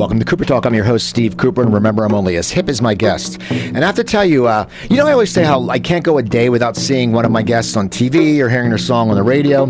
Welcome to Cooper Talk. I'm your host, Steve Cooper, and remember, I'm only as hip as my guests. And I have to tell you, uh, you know, I always say how I can't go a day without seeing one of my guests on TV or hearing their song on the radio.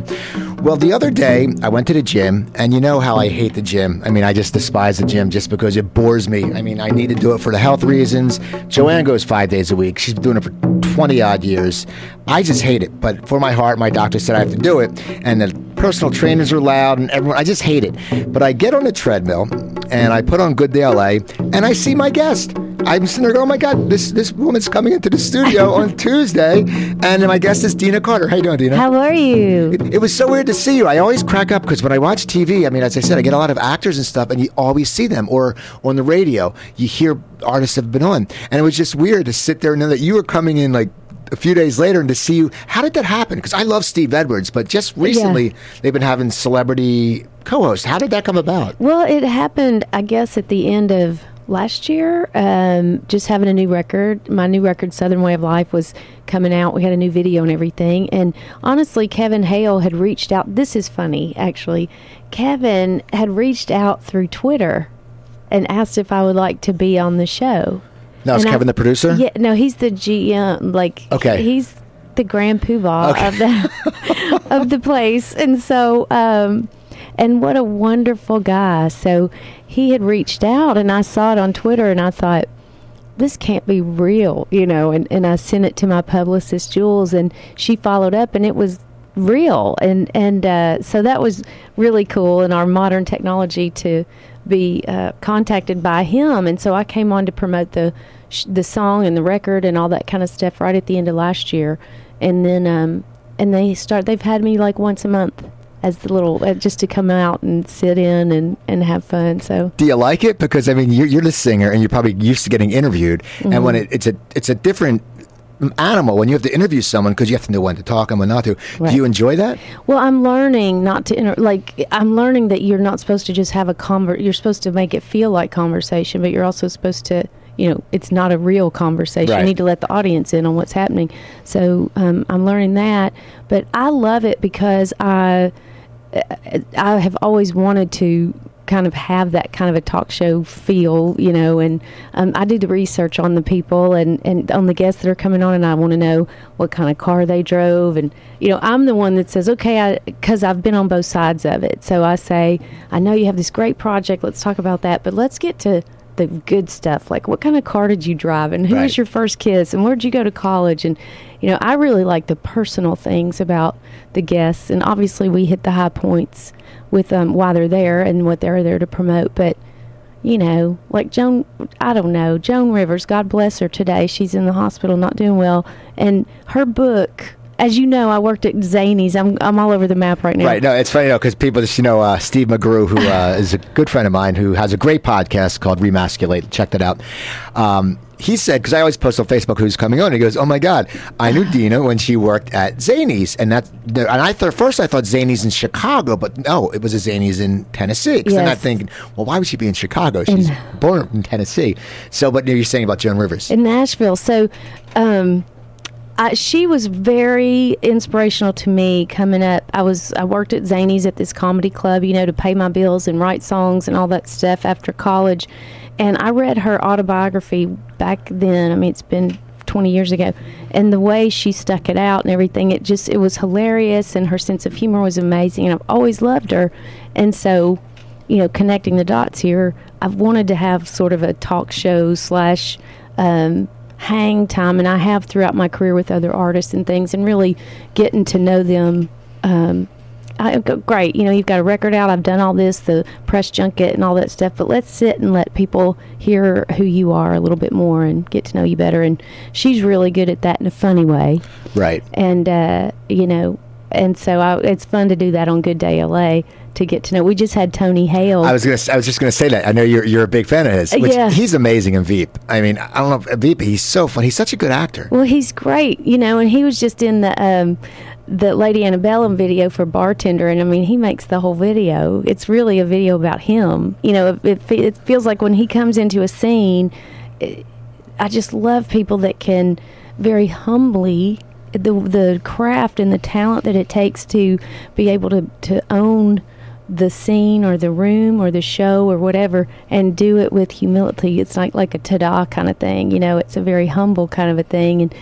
Well, the other day, I went to the gym, and you know how I hate the gym. I mean, I just despise the gym just because it bores me. I mean, I need to do it for the health reasons. Joanne goes five days a week. She's been doing it for 20 odd years. I just hate it. But for my heart, my doctor said I have to do it. And the personal trainers are loud, and everyone, I just hate it. But I get on the treadmill, and I put on Good Day LA, and I see my guest. I'm sitting there going, oh my God, this, this woman's coming into the studio on Tuesday, and my guest is Deana Carter. How you doing, Deana? How are you? It, it was so weird to see you. I always crack up because when I watch TV, I mean, as I said, I get a lot of actors and stuff, and you always see them, or on the radio, you hear artists have been on, and it was just weird to sit there and know that you were coming in like a few days later and to see you. How did that happen? Because I love Steve Edwards, but just recently Yeah. they've been having celebrity co-hosts. How did that come about? Well, it happened, I guess, at the end of last year. Um, just having a new record. My new record, Southern Way of Life, was coming out. We had a new video and everything. And honestly, Kevin Hale had reached out. This is funny, actually. Kevin had reached out through Twitter and asked if I would like to be on the show. Now is And I- Kevin the producer? Yeah, no, he's the GM. Like, Okay. he's the grand poobah Okay. of the of the place, and so, um, and what a wonderful guy. So he had reached out, and I saw it on Twitter, and I thought. This can't be real, you know, and, and I sent it to my publicist Jules, and she followed up, and it was real, and and uh, so that was really cool in our modern technology to be uh, contacted by him, and so I came on to promote the sh- the song and the record and all that kind of stuff right at the end of last year, and then um and they start they've had me like once a month as the little uh, just to come out and sit in and and have fun. So Do you like it? Because I mean, you're, you're the singer, and you're probably used to getting interviewed. And Mm-hmm. when it, it's a it's a different animal when you have to interview someone because you have to know when to talk and when not to. Right. Do you enjoy that? Well, I'm learning not to inter- like I'm learning that you're not supposed to just have a conver. You're supposed to make it feel like conversation, but you're also supposed to, you know, it's not a real conversation. Right. You need to let the audience in on what's happening. So um, I'm learning that, but I love it because I I have always wanted to kind of have that kind of a talk show feel, you know, and um, I do the research on the people and, and on the guests that are coming on, and I want to know what kind of car they drove. And, you know, I'm the one that says, okay, because I've been on both sides of it. So I say, I know you have this great project. Let's talk about that, but let's get to the good stuff. Like, what kind of car did you drive? And who Right. was your first kiss? And where'd you go to college? And, you know, I really like the personal things about the guests. And obviously, we hit the high points with um, why they're there and what they're there to promote. But, you know, like Joan, I don't know, Joan Rivers, God bless her today. She's in the hospital, not doing well. And her book, as you know, I worked at Zany's. I'm, I'm all over the map right now. Right. No, it's funny though because people just you know uh, Steve McGrew, who uh, is a good friend of mine, who has a great podcast called Remasculate. Check that out. Um, he said because I always post on Facebook who's coming on. He goes, "Oh my God, I knew Deana when she worked at Zany's, and that and I thought first I thought Zany's in Chicago, but no, it was a Zany's in Tennessee. Because I'm not Yes. thinking, well, why would she be in Chicago? She's born in Tennessee. So, but you're saying about Joan Rivers. in Nashville. So, um, I, she was very inspirational to me coming up. I was I worked at Zany's at this comedy club, you know, to pay my bills and write songs and all that stuff after college. And I read her autobiography back then. I mean, it's been 20 years ago and the way she stuck it out and everything it just it was hilarious and her sense of humor was amazing and I've always loved her and so you know, connecting the dots here, I've wanted to have sort of a talk show slash um, hang time, and I have throughout my career with other artists and things, and really getting to know them. Um, I go, great, you know, you've got a record out. I've done all this, the press junket and all that stuff. But let's sit and let people hear who you are a little bit more and get to know you better. And she's really good at that in a funny way Right. and uh, you know, and so I, it's fun to do that on Good Day LA to get to know. We just had Tony Hale. I was gonna. I was just gonna say that. I know you're you're a big fan of his. Which Yeah. He's amazing in Veep. I mean, I don't know Veep. He's so fun. He's such a good actor. well, he's great, you know, and he was just in the um, the Lady Antebellum video for Bartender, and I mean, he makes the whole video. It's really a video about him. You know, it, it, it feels like when he comes into a scene, it, I just love people that can very humbly the the craft and the talent that it takes to be able to to own the scene or the room or the show or whatever and do it with humility. It's like like a ta-da kind of thing, you know. It's a very humble kind of a thing, and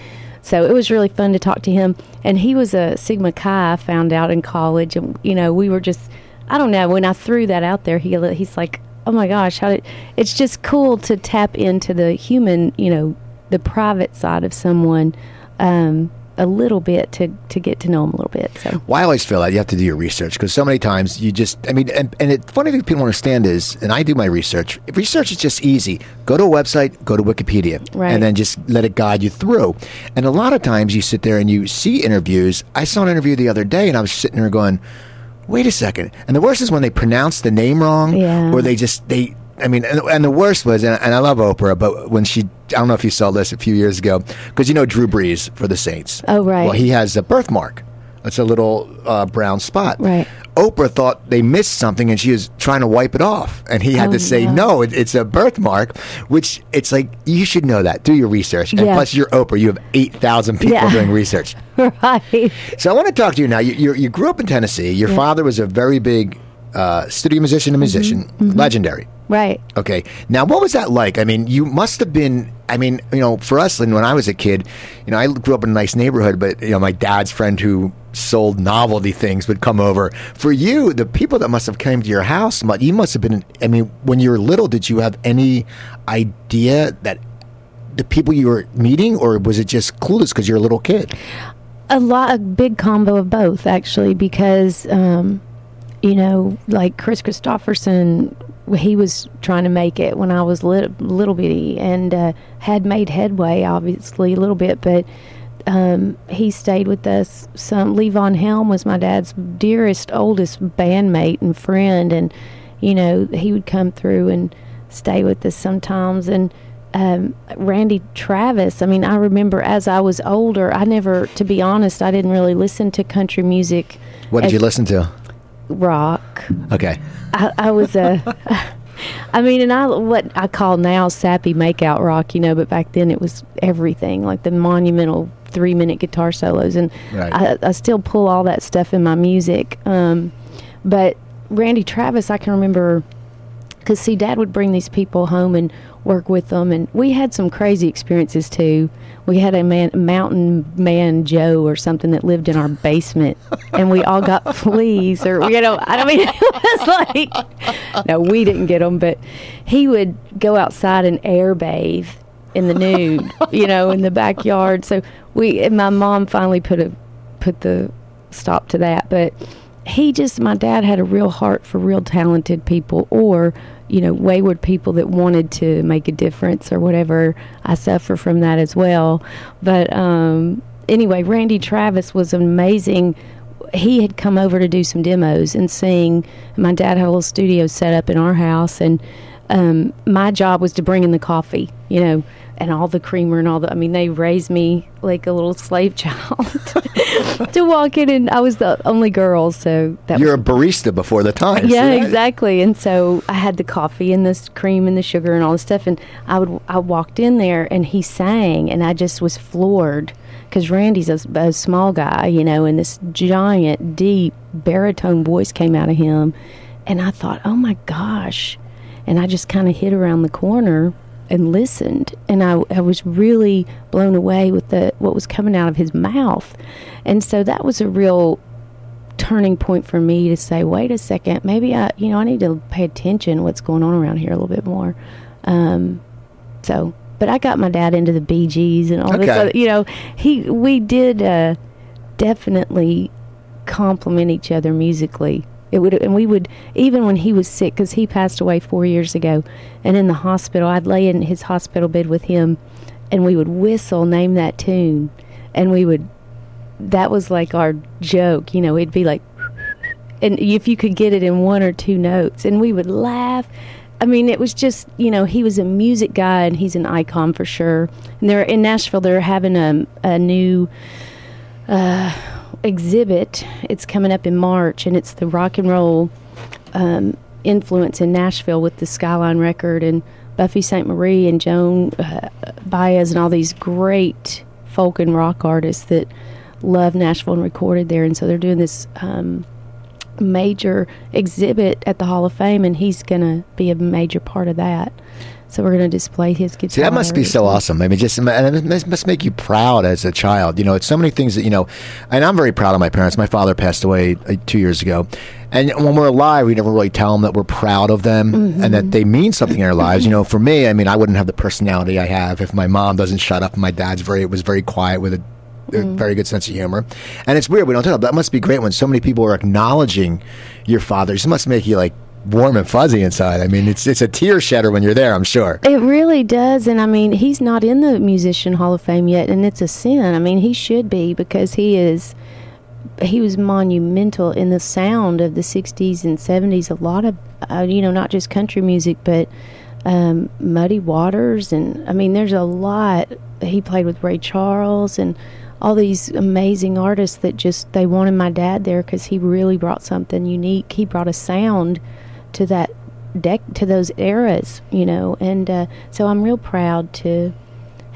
so it was really fun to talk to him. And he was a Sigma Chi. I found out in college, and you know, we were just I don't know. When I threw that out there, he he's like, "Oh my gosh, how did?" It's just cool to tap into the human, you know, the private side of someone. Um, a little bit to, to get to know them a little bit. So, well, I always feel that you have to do your research because so many times you just, I mean, and, and the funny thing people understand is, and I do my research, research is just easy. Go to a website, go to Wikipedia, right. and then just let it guide you through. And a lot of times you sit there and you see interviews. I saw an interview the other day and I was sitting there going, wait a second. And the worst is when they pronounce the name wrong yeah. or they just, they, I mean, and, and, the worst was, and, and, I love Oprah, but when she, I don't know if you saw this a few years ago, because you know Drew Brees for the Saints. Oh, right. Well, he has a birthmark. It's a little uh, brown spot. Right. Oprah thought they missed something and she was trying to wipe it off. And he had oh, to say, no, no it, it's a birthmark, which it's like, you should know that. Do your research. And yeah. plus, you're Oprah. You have 8,000 people yeah. doing research. right. So I want to talk to you now. You, you, you grew up in Tennessee. Your yeah. father was a very big uh, studio musician and musician, mm-hmm. Mm-hmm. legendary. Right. Okay. Now, what was that like? I mean, you must have been. I mean, you know, for us, when I was a kid, you know, I grew up in a nice neighborhood, but you know, my dad's friend who sold novelty things would come over. For you, the people that must have came to your house, you must have been. I mean, when you were little, did you have any idea that the people you were meeting, or was it just clueless because you're a little kid? A lot, a big combo of both, actually, because. Um, you know, like Kris Kristofferson, he was trying to make it when I was little, little bitty and uh, had made headway, obviously, a little bit, but um, he stayed with us some. Levon Helm was my dad's dearest, oldest bandmate and friend, and, you know, he would come through and stay with us sometimes. And um, Randy Travis, I mean, I remember as I was older, I never, to be honest, I didn't really listen to country music. What did you listen to? Rock. Okay. I, I was a. I mean, and I what I call now sappy makeout rock, you know, but back then it was everything, like the monumental three minute guitar solos, and right. I, I, still pull all that stuff in my music. Um, but Randy Travis, I can remember because see, Dad would bring these people home and work with them, and we had some crazy experiences too. We had a man, mountain man Joe or something that lived in our basement, and we all got fleas, or you know, I don't mean it was like no, we didn't get them, but he would go outside and air bathe in the nude, you know, in the backyard. So we, and my mom finally put a put the stop to that, but he just my dad had a real heart for real talented people or you know wayward people that wanted to make a difference or whatever. I suffer from that as well. But um anyway randy travis was amazing. He had come over to do some demos and sing. My dad had a little studio set up in our house and um, my job was to bring in the coffee you know and all the creamer and all the I mean they raised me like a little slave child to walk in and I was the only girl so that You're was, a barista before the time. Yeah, right? exactly. And so I had the coffee and the cream and the sugar and all the stuff and I would I walked in there and he sang and I just was floored cuz Randy's a, a small guy, you know, and this giant deep baritone voice came out of him and I thought, "Oh my gosh." And I just kind of hid around the corner and listened and I, I was really blown away with the what was coming out of his mouth. And so that was a real turning point for me to say wait a second maybe i you know i need to pay attention what's going on around here a little bit more. Um, so but i got my dad into the Bee Gees and all okay. this other, you know he we did uh, definitely complement each other musically it would, and we would even when he was sick because he passed away four years ago, and in the hospital, I'd lay in his hospital bed with him, and we would whistle, name that tune, and we would. That was like our joke, you know. It'd be like, and if you could get it in one or two notes, and we would laugh. I mean, it was just you know he was a music guy, and he's an icon for sure. And they're in Nashville. They're having a a new. Uh, exhibit. It's coming up in March, and it's the rock and roll um, influence in Nashville with the Skyline record and Buffy Sainte-Marie and Joan uh, Baez and all these great folk and rock artists that love Nashville and recorded there. And so they're doing this um, major exhibit at the Hall of Fame, and he's going to be a major part of that. So we're going to display his guitar. See, that must be so awesome. I mean, just and it must make you proud as a child. You know, it's so many things that you know. And I'm very proud of my parents. My father passed away two years ago, and when we're alive, we never really tell them that we're proud of them Mm-hmm. and that they mean something in our lives. You know, for me, I mean, I wouldn't have the personality I have if my mom doesn't shut up and my dad's very was very quiet with a. a Mm-hmm. very good sense of humor, and it's weird we don't tell. Them that must be great when so many people are acknowledging your father. It must make you like warm and fuzzy inside. I mean, it's it's a tear shedder when you're there. I'm sure. It really does, and I mean, he's not in the Musician Hall of Fame yet, and it's a sin. I mean, he should be because he is. He was monumental in the sound of the '60s and '70s. A lot of, uh, you know, not just country music, but um, Muddy Waters, and I mean, there's a lot. He played with Ray Charles and all these amazing artists that just they wanted my dad there because he really brought something unique. He brought a sound to that deck to those eras, you know, and uh, so I'm real proud to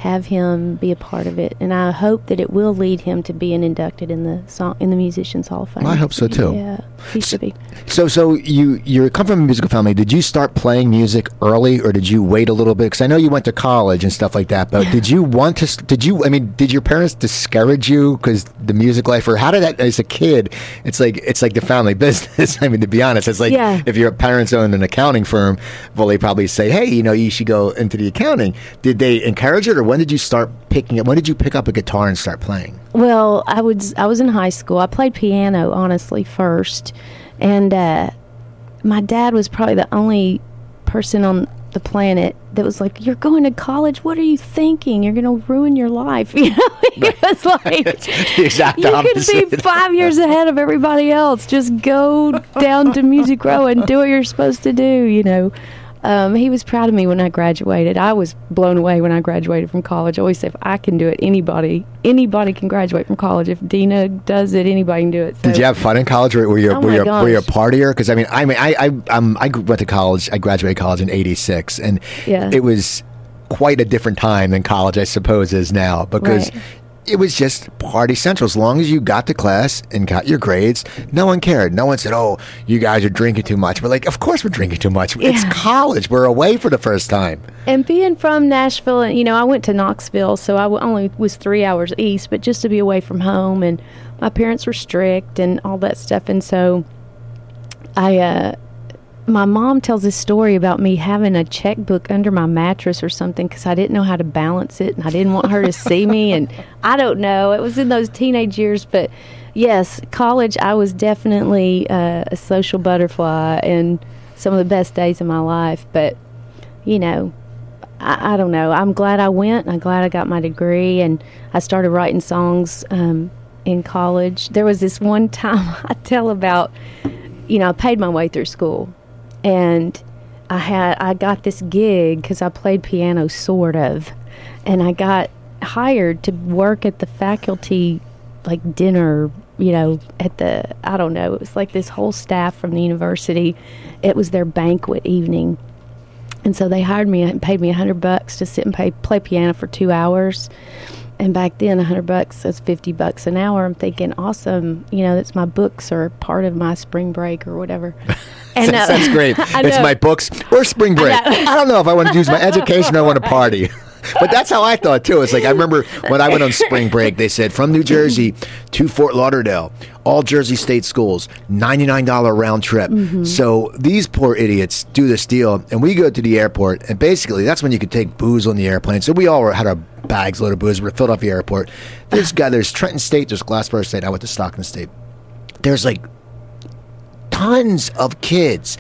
have him be a part of it, and I hope that it will lead him to being inducted in the song in the Musicians Hall of Fame. I hope so, too. Yeah, he should be. So, so you you come from a musical family. Did you start playing music early, or did you wait a little bit? Because I know you went to college and stuff like that. But did you want to? Did you? I mean, did your parents discourage you because the music life, or how did that? As a kid, it's like it's like the family business. I mean, to be honest, it's like Yeah. if your parents owned an accounting firm, well, they probably say, hey, you know, you should go into the accounting. Did they encourage it, or when did you start picking it? When did you pick up a guitar and start playing? Well, I was I was in high school. I played piano honestly first, and uh, my dad was probably the only person on the planet that was like, "You're going to college. What are you thinking? You're going to ruin your life." You know, it was like the exact you could opposite. be five years ahead of everybody else. Just go down to Music Row and do what you're supposed to do. You know. Um, he was proud of me when I graduated. I was blown away when I graduated from college. I always say, if I can do it, anybody, anybody can graduate from college. If Deana does it, anybody can do it. So, Did you have fun in college? Were, were you Oh were you, were you a partier? Because I mean, I mean, I I um, I went to college. I graduated college in '86, and Yeah. it was quite a different time than college, I suppose, is now because. Right. It was just party central. As long as you got to class and got your grades, no one cared. No one said, "Oh, you guys are drinking too much." We're like, "Of course we're drinking too much. It's college. We're away for the first time." And being from Nashville, and you know, I went to Knoxville, so I only was three hours east, but just to be away from home, and my parents were strict and all that stuff, and so I, uh, my mom tells this story about me having a checkbook under my mattress or something because I didn't know how to balance it, and I didn't want her to see me, and I don't know. It was in those teenage years, but yes, college, I was definitely uh, a social butterfly, and some of the best days of my life, but you know, I, I don't know. I'm glad I went. I'm glad I got my degree, and I started writing songs um, in college. There was this one time I tell about, you know, I paid my way through school, and I had I got this gig because I played piano, sort of, and I got hired to work at the faculty like dinner you know at the i don't know it was like this whole staff from the university it was their banquet evening and so they hired me and paid me a hundred bucks to sit and play, play piano for two hours. And back then, a hundred bucks was fifty bucks an hour. I'm thinking, awesome. You know, that's my books or part of my spring break or whatever. And That's, uh, that's great. I it's my books or spring break. I, know. don't know if I want to use my education or I want to party. But that's how I thought too. It's like I remember when I went on spring break, they said from New Jersey to Fort Lauderdale, all Jersey State schools, ninety nine dollar round trip. Mm-hmm. So these poor idiots do this deal, and we go to the airport, and basically that's when you could take booze on the airplane. So we all had our bags loaded of booze. We're at Philadelphia Airport. This guy, there's Trenton State, there's Glassboro State. I went to Stockton State. There's like tons of kids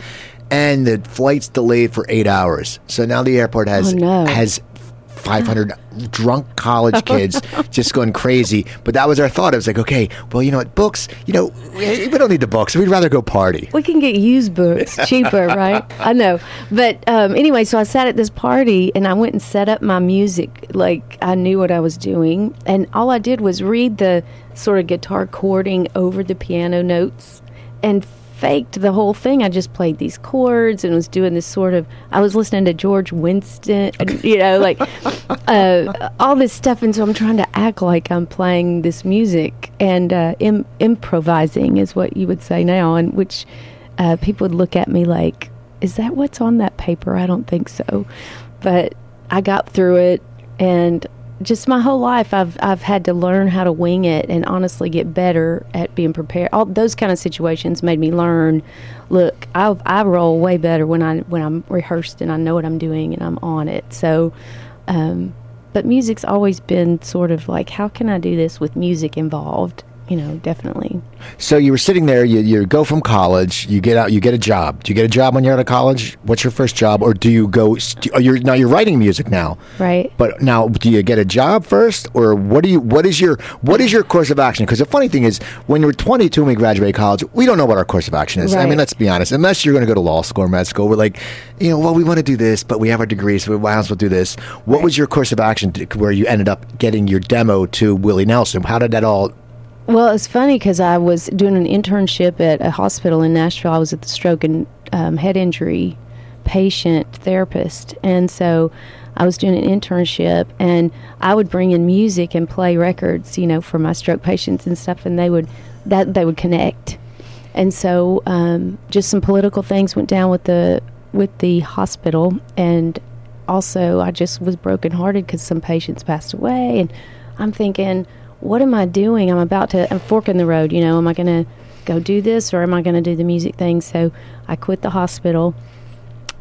and the flight's delayed for eight hours so now the airport has Oh, no. has 500 drunk college kids just going crazy but that was our thought it was like okay well you know what books you know we don't need the books we'd rather go party we can get used books cheaper, right? I know. But um, anyway, so I sat at this party and I went and set up my music like I knew what I was doing. And all I did was read the sort of guitar chording over the piano notes. And faked the whole thing. I just played these chords and was doing this sort of. I was listening to George Winston, you know, like uh, all this stuff, and so I'm trying to act like I'm playing this music and uh, Im- improvising is what you would say now, and which uh, people would look at me like, "Is that what's on that paper?" I don't think so, but I got through it, and just my whole life I've I've had to learn how to wing it and honestly get better at being prepared. All those kind of situations made me learn. Look, I I roll way better when I when I'm rehearsed and I know what I'm doing and I'm on it. So, um, but music's always been sort of like, how can I do this with music involved? You know, definitely. So you were sitting there. You, you go from college. You get out. You get a job. Do you get a job when you're out of college? What's your first job, or do you go? Are oh, you now you're writing music now, right? But now, do you get a job first, or what do you? What is your what is your course of action? Because the funny thing is, when we're 22 and we graduate college, we don't know what our course of action is. Right. I mean, let's be honest. Unless you're going to go to law school or med school, we're like, you know, well, we want to do this, but we have our degrees, so we might as well do this. What right. was your course of action to, where you ended up getting your demo to Willie Nelson? How did that all well, it's funny because I was doing an internship at a hospital in Nashville. I was at the stroke and um, head injury patient therapist, and so I was doing an internship, and I would bring in music and play records, you know, for my stroke patients and stuff, and they would that they would connect, and so um, just some political things went down with the with the hospital, and also I just was brokenhearted because some patients passed away, and I'm thinking what am I doing? I'm about to, I'm forking the road, you know, am I going to go do this or am I going to do the music thing? So I quit the hospital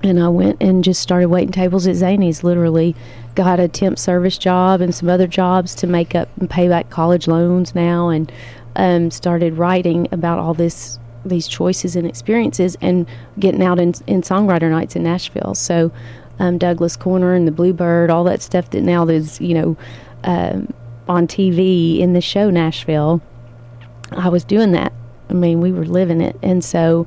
and I went and just started waiting tables at Zanies, literally. Got a temp service job and some other jobs to make up and pay back college loans now and um, started writing about all this these choices and experiences and getting out in, in songwriter nights in Nashville. So um, Douglas Corner and the Bluebird, all that stuff that now is, you know, um, on TV in the show Nashville, I was doing that. I mean, we were living it. And so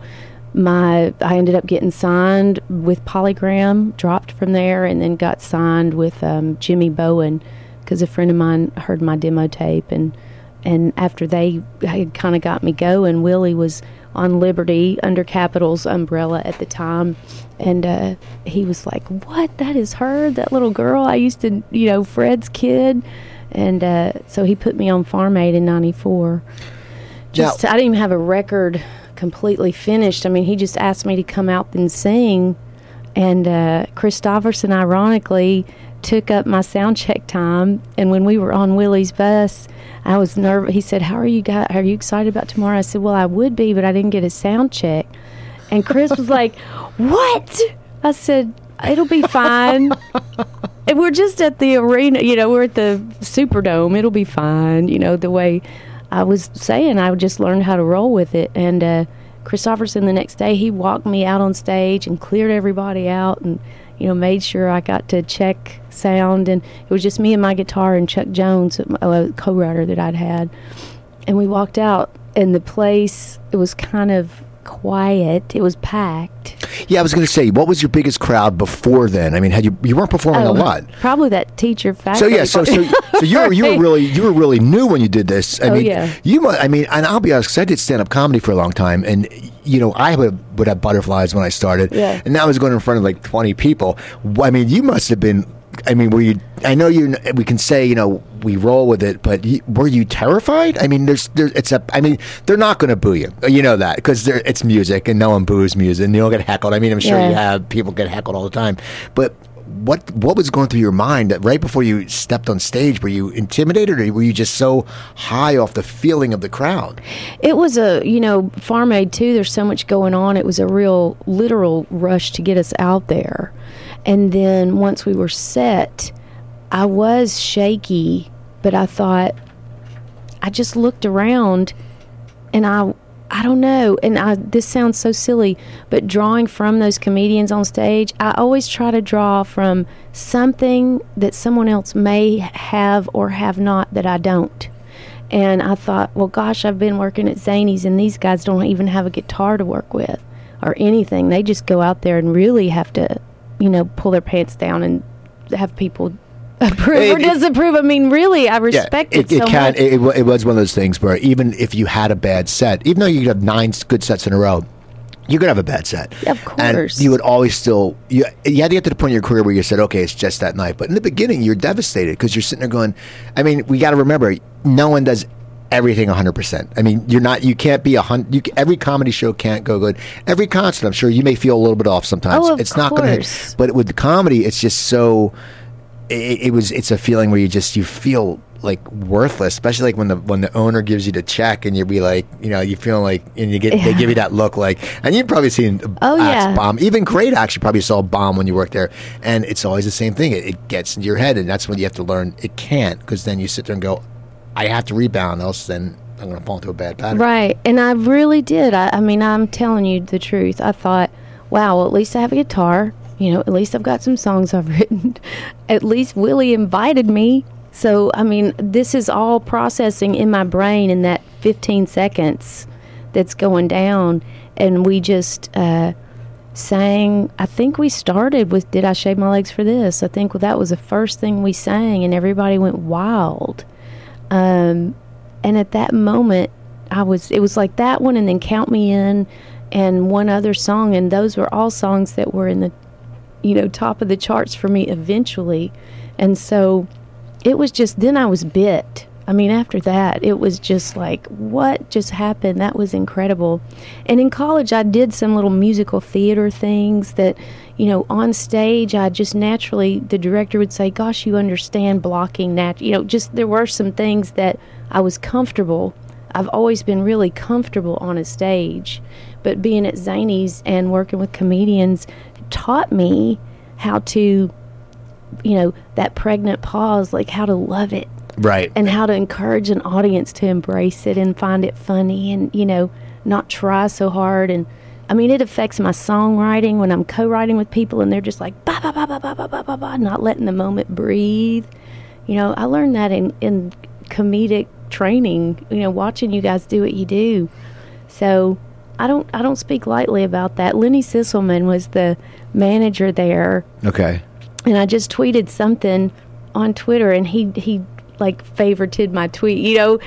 my I ended up getting signed with Polygram, dropped from there, and then got signed with um, Jimmy Bowen because a friend of mine heard my demo tape, and and after they had kind of got me going, Willie was on Liberty under Capitol's umbrella at the time, and uh, he was like, "What? That is her? That little girl I used to, you know, Fred's kid." And uh, so he put me on Farm Aid in '94. Just now, I didn't even have a record completely finished. I mean, he just asked me to come out and sing, and uh, Kristofferson, ironically, took up my sound check time. And when we were on Willie's bus, I was nervous. He said, "How are you guys? Are you excited about tomorrow?" I said, "Well, I would be, but I didn't get a sound check." And Kris was like, "What?" I said, "It'll be fine." we're just at the arena, you know, we're at the Superdome. It'll be fine, you know, the way I was saying, I just learned how to roll with it. And uh, Kristofferson, the next day, he walked me out on stage and cleared everybody out and, you know, made sure I got to check sound. And it was just me and my guitar and Chuck Jones, a co writer that I'd had. And we walked out, and the place, it was kind of quiet. It was packed. Yeah, I was going to say, what was your biggest crowd before then? I mean, had you you weren't performing oh, a lot? Probably that teacher faculty. So yeah, so so, so you were you were really you were really new when you did this. I oh, mean, yeah. you I mean, and I'll be honest, cause I did stand up comedy for a long time, and you know, I would, would have butterflies when I started, yeah. and now I was going in front of like twenty people. I mean, you must have been I mean, were you? I know you. We can say you know we roll with it, but you, were you terrified? I mean, there's, there's it's a. I mean, they're not going to boo you. You know that because it's music and no one boos music and you don't get heckled. I mean, I'm sure yeah. you have people get heckled all the time, but what what was going through your mind that right before you stepped on stage? Were you intimidated, or were you just so high off the feeling of the crowd? It was a you know Farm Aid too. There's so much going on. It was a real literal rush to get us out there. And then once we were set, I was shaky, but I thought, I just looked around and I, I don't know. And I, this sounds so silly, but drawing from those comedians on stage, I always try to draw from something that someone else may have or have not that I don't. And I thought, well, gosh, I've been working at Zanies, and these guys don't even have a guitar to work with or anything. They just go out there and really have to you know, pull their pants down and have people approve it, or disapprove. I mean, really, I respect yeah, it, it, so can, much. It, it, was one of those things where even if you had a bad set, even though you could have nine good sets in a row, you could have a bad set. Of course. And you would always still you you had to get to the point in your career where you said, okay, it's just that night. But in the beginning, you're devastated because you're sitting there going, I mean, we got to remember, no one does everything 100%. I mean, you're not you can't be a hundred. You, every comedy show can't go good. Every concert, I'm sure you may feel a little bit off sometimes. Oh, of it's not going course. to. But with the comedy, it's just so. It, it was. It's a feeling where you just you feel like worthless, especially like when the when the owner gives you the check and you be like, you know, you feel like, and you get they give you that look like, and you've probably seen Oh, yeah. bomb. Even great acts, you probably saw a bomb when you worked there, and it's always the same thing. It, it gets into your head, and that's when you have to learn it can't, because then you sit there and go, I have to rebound, else then I'm going to fall into a bad pattern. Right. And I really did. I, I mean, I'm telling you the truth. I thought, wow, well, at least I have a guitar. You know, at least I've got some songs I've written. at least Willie invited me. So, I mean, this is all processing in my brain in that 15 seconds that's going down. And we just uh, sang, I think we started with Did I Shave My Legs for This? I think that was the first thing we sang, and everybody went wild. Um, and at that moment i was it was like that one and then count me in and one other song. And those were all songs that were in the you know top of the charts for me eventually. And so it was just then i was bit. I mean after that it was just like what just happened? That was incredible. And in college i did some little musical theater things that you know on stage i just naturally the director would say gosh you understand blocking nat you know just there were some things that i was comfortable i've always been really comfortable on a stage but being at zany's and working with comedians taught me how to you know that pregnant pause like how to love it Right. and how to encourage an audience to embrace it and find it funny and you know not try so hard and I mean it affects my songwriting when I'm co-writing with people and they're just like ba ba ba ba ba ba ba ba ba not letting the moment breathe. You know, I learned that in in comedic training, you know, watching you guys do what you do. So, I don't I don't speak lightly about that. Lenny Sisselman was the manager there Okay. and I just tweeted something on Twitter, and he he like favorited my tweet. You know,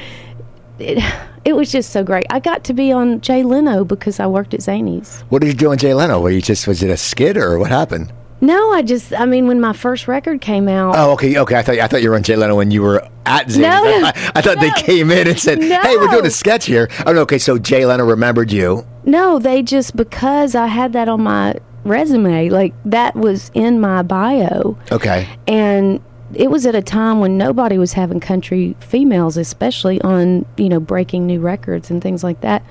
it, it was just so great. I got to be on Jay Leno because I worked at Zany's. What did you do on Jay Leno? Were you just was it a skit or what happened? No, I just I mean when my first record came out. Oh, okay, okay. I thought I thought you were on Jay Leno when you were at Zany's. No, I, I, thought no. they came in and said, "Hey, we're doing a sketch here." Oh, no, okay. So Jay Leno remembered you. No, they just because I had that on my resume, like that was in my bio. Okay. and it was at a time when nobody was having country females especially on you know breaking new records and things like that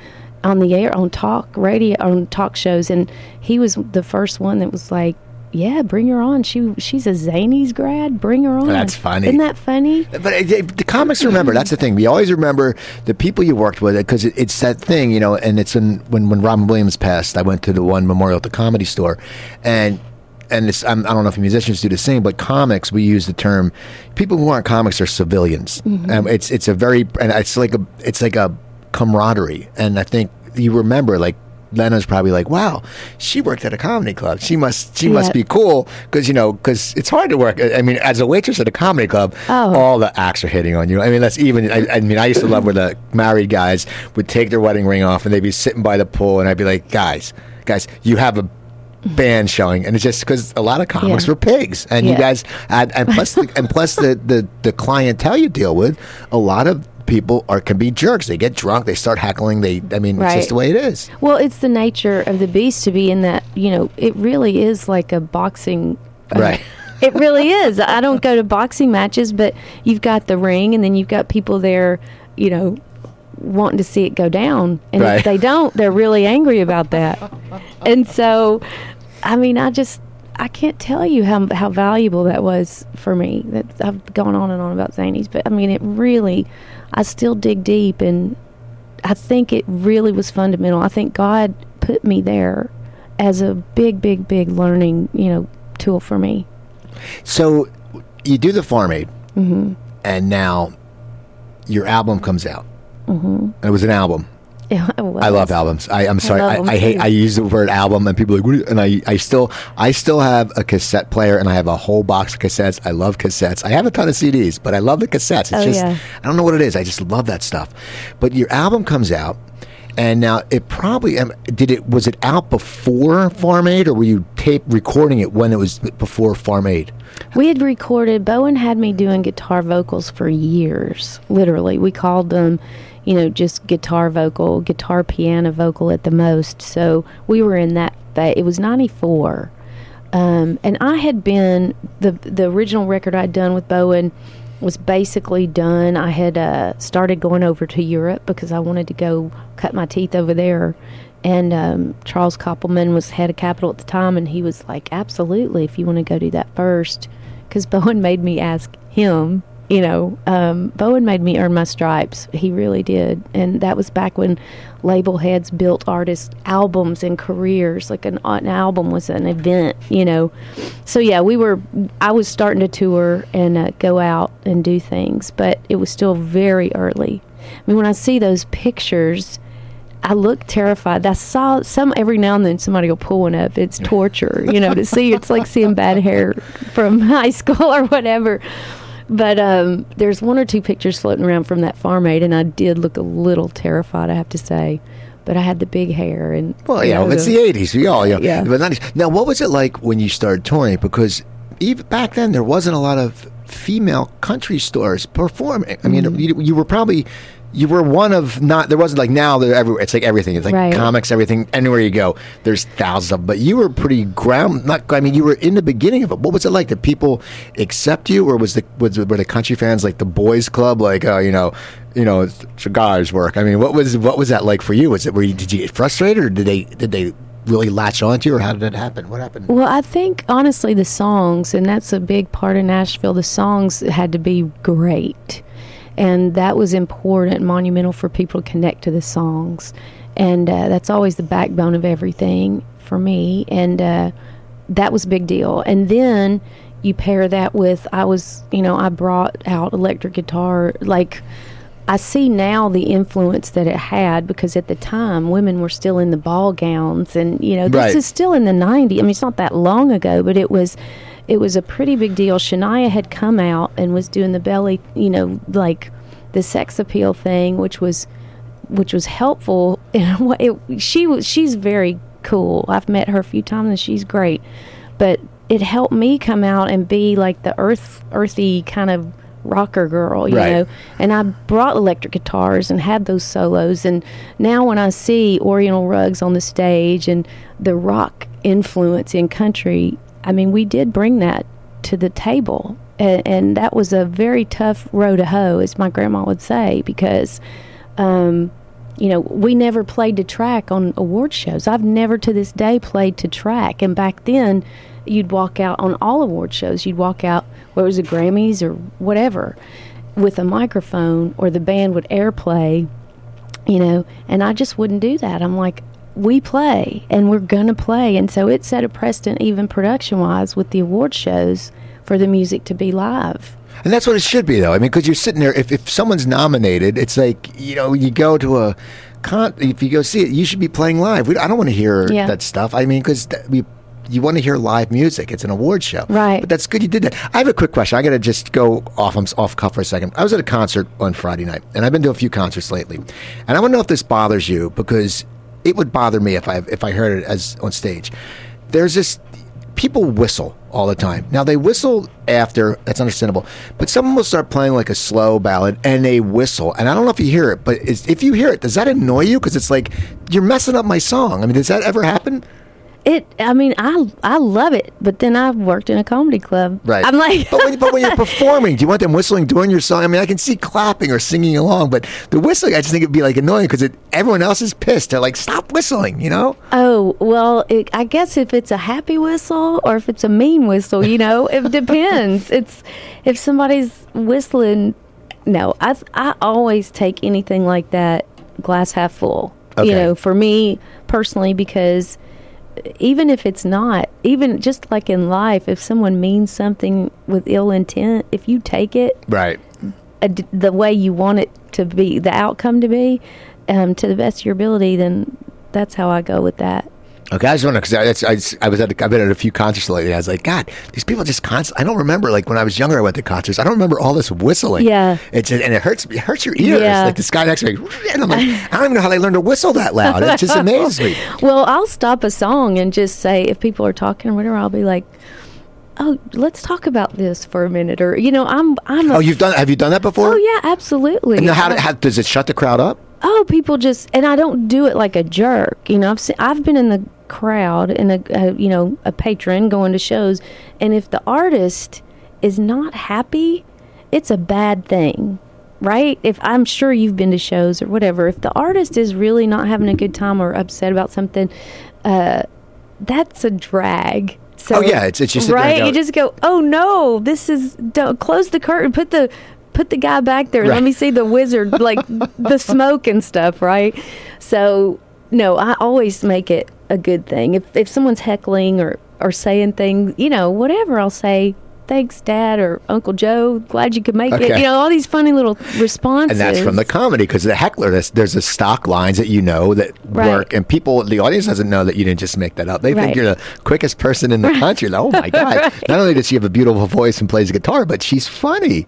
on the air on talk radio on talk shows and he was the first one that was like yeah bring her on she she's a zany's grad bring her on That's funny. isn't that funny But uh, it- the comics remember. That's the thing. We always remember the people you worked with because it, it's that thing, you know. And it's in, when when Robin Williams passed, I went to the one memorial at the comedy store, and and I'm, I don't know if musicians do the same, but comics we use the term. People who aren't comics are civilians. Um, it's it's a very and it's like a it's like a camaraderie, and I think you remember like. Leno's probably like, "Wow, she worked at a comedy club. She must, she must be cool because you know, because it's hard to work. I mean, as a waitress at a comedy club, Oh. all the acts are hitting on you. I mean, that's even. I, I mean, I used to love where the married guys would take their wedding ring off and they'd be sitting by the pool, and I'd be like, "Guys, guys, you have a." band showing and it's just because a lot of comics Yeah. were pigs and you guys and, and plus the, and plus the, the the clientele you deal with a lot of people are can be jerks they get drunk they start heckling they i mean it's just the way it is well it's the nature of the beast to be in that you know it really is like a boxing uh, right It really is. I don't go to boxing matches, but you've got the ring, and then you've got people there, you know, wanting to see it go down. And Right. if they don't, they're really angry about that. And so, I mean, I just, I can't tell you how how valuable that was for me. That I've gone on and on about Zanies, but I mean, it really, I still dig deep, and I think it really was fundamental. I think God put me there as a big, big, big learning, you know, tool for me. so you do the farm aid Mm-hmm. and now your album comes out mm-hmm. it was an album Yeah, it was. I love albums. I, I'm sorry. love I, I, hate. I use the word album, and people are like, what do you-" and I, I still, I still have a cassette player, and I have a whole box of cassettes. I love cassettes. I have a ton of CDs, but I love the cassettes. It's Oh, just, yeah. I don't know what it is. I just love that stuff. But your album comes out, And now it probably um, did it was it out before Farm Aid or were you tape recording it when it was before Farm Aid? We had recorded. Bowen had me doing guitar vocals for years. Literally, we called them, you know, just guitar vocal, guitar piano vocal at the most. So we were in that. It was '94, um, and I had been the the original record I'd done with Bowen was basically done. I had uh, started going over to Europe because I wanted to go cut my teeth over there. And um, Charles Koppelman was head of Capitol at the time, and he was like, "Absolutely, if you want to go do that first. Because Bowen made me ask him you know, um, Bowen made me earn my stripes. He really did. And that was back when label heads built artists' albums and careers. Like an, an album was an event, you know. So, yeah, we were, I was starting to tour and uh, go out and do things, but it was still very early. I mean, when I see those pictures, I look terrified. I saw some every now and then somebody will pull one up. It's torture, you know, to see. It's like seeing bad hair from high school or whatever. But um, there's one or two pictures floating around from that farm aid, and I did look a little terrified, I have to say. But I had the big hair, and well, yeah, know, it's the, the '80s. We all, you know, yeah, the '90s. Now, what was it like when you started touring? Because even back then, there wasn't a lot of female country stars performing. I mean, mm-hmm. you, you were probably you were one of not there wasn't like now everywhere it's like everything it's like right. comics everything anywhere you go there's thousands of them but you were pretty ground not i mean you were in the beginning of it what was it like did people accept you or was the was were the country fans like the boys club like uh, you know you know it's, it's guys work i mean what was what was that like for you was it were you did you get frustrated or did they did they really latch onto you, or how did it happen? What happened? Well, I think honestly, the songs, and that's a big part of Nashville. The songs had to be great and that was important, monumental for people to connect to the songs, and uh, that's always the backbone of everything for me, and uh, that was a big deal. And then you pair that with I was, you know, I brought out electric guitar like. I see now the influence that it had because at the time women were still in the ball gowns and you know this right. is still in the 90s. I mean it's not that long ago but it was it was a pretty big deal. Shania had come out and was doing the belly, you know, like the sex appeal thing, which was which was helpful in a way. It, she was she's very cool. I've met her a few times and she's great, but it helped me come out and be like the earth earthy kind of rocker girl, you right. know. And I brought electric guitars and had those solos. And now when I see Oriental rugs on the stage and the rock influence in country, I mean, we did bring that to the table. And, and that was a very tough row to hoe, as my grandma would say, because, um, you know, we never played to track on award shows. I've never to this day played to track. And back then, you'd walk out on all award shows. You'd walk out, where it was the Grammys or whatever, with a microphone, or the band would airplay, you know, and I just wouldn't do that. I'm like, we play and we're going to play. And so it set a precedent, even production wise, with the award shows for the music to be live. And that's what it should be, though. I mean, because you're sitting there, if, if someone's nominated, it's like, you know, you go to a con, if you go see it, you should be playing live. We, I don't want to hear yeah. that stuff. I mean, because we you want to hear live music. It's an award show, right? But that's good. You did that. I have a quick question. I got to just go off. I'm off cuff for a second. I was at a concert on Friday night, and I've been to a few concerts lately, and I want to know if this bothers you because it would bother me if I if I heard it as on stage. There's this people whistle all the time. Now they whistle after that's understandable, but someone will start playing like a slow ballad and they whistle, and I don't know if you hear it, but if you hear it, does that annoy you? Because it's like you're messing up my song. I mean, does that ever happen? It i mean i i love it but then i've worked in a comedy club. Right. I'm like but, when, but when you're performing do you want them whistling during your song? I mean i can see clapping or singing along but the whistling i just think it'd be like annoying because everyone else is pissed. They're like stop whistling you know? Oh well it, i guess if it's a happy whistle or if it's a mean whistle you know it depends. It's if somebody's whistling no i i always take anything like that glass half full okay. you know for me personally because even if it's not, even just like in life, if someone means something with ill intent, if you take it right the way you want it to be, the outcome to be, um, to the best of your ability, then that's how I go with that. Okay, I just want to because I, I, I was at a, I've been at a few concerts lately. I was like, God, these people just constant. I don't remember like when I was younger. I went to concerts. I don't remember all this whistling. Yeah. it's and it hurts. It hurts your ears. Yeah. Like this guy next to me, and I'm like, I don't even know how they learned to whistle that loud. It just amazes me. Well, I'll stop a song and just say if people are talking or whatever, I'll be like, "Oh, let's talk about this for a minute," or you know, I'm I'm. Oh, you've done? Have you done that before? Oh yeah, absolutely. And how, how does it shut the crowd up? oh, people just and I don't do it like a jerk. You know, I've seen, I've been in the crowd and a, a you know a patron going to shows, and if the artist is not happy, it's a bad thing. Right? If I'm sure you've been to shows or whatever, if the artist is really not having a good time or upset about something, uh, that's a drag. So, Oh, yeah, it's- it's just sit there and right. you just go, oh no, this is don't close the curtain, put the put the guy back there. Right. Let me see the wizard, like the smoke and stuff, right? So no, I always make it a good thing. If if someone's heckling or or saying things, you know, whatever, I'll say. Thanks, Dad or Uncle Joe. Glad you could make it. You know all these funny little responses. And that's from the comedy because the heckler, there's, there's a stock lines that you know that Right. work, and people, the audience doesn't know that you didn't just make that up. They think you're the quickest person in the country. Like, oh my god! Not only does she have a beautiful voice and plays guitar, but she's funny.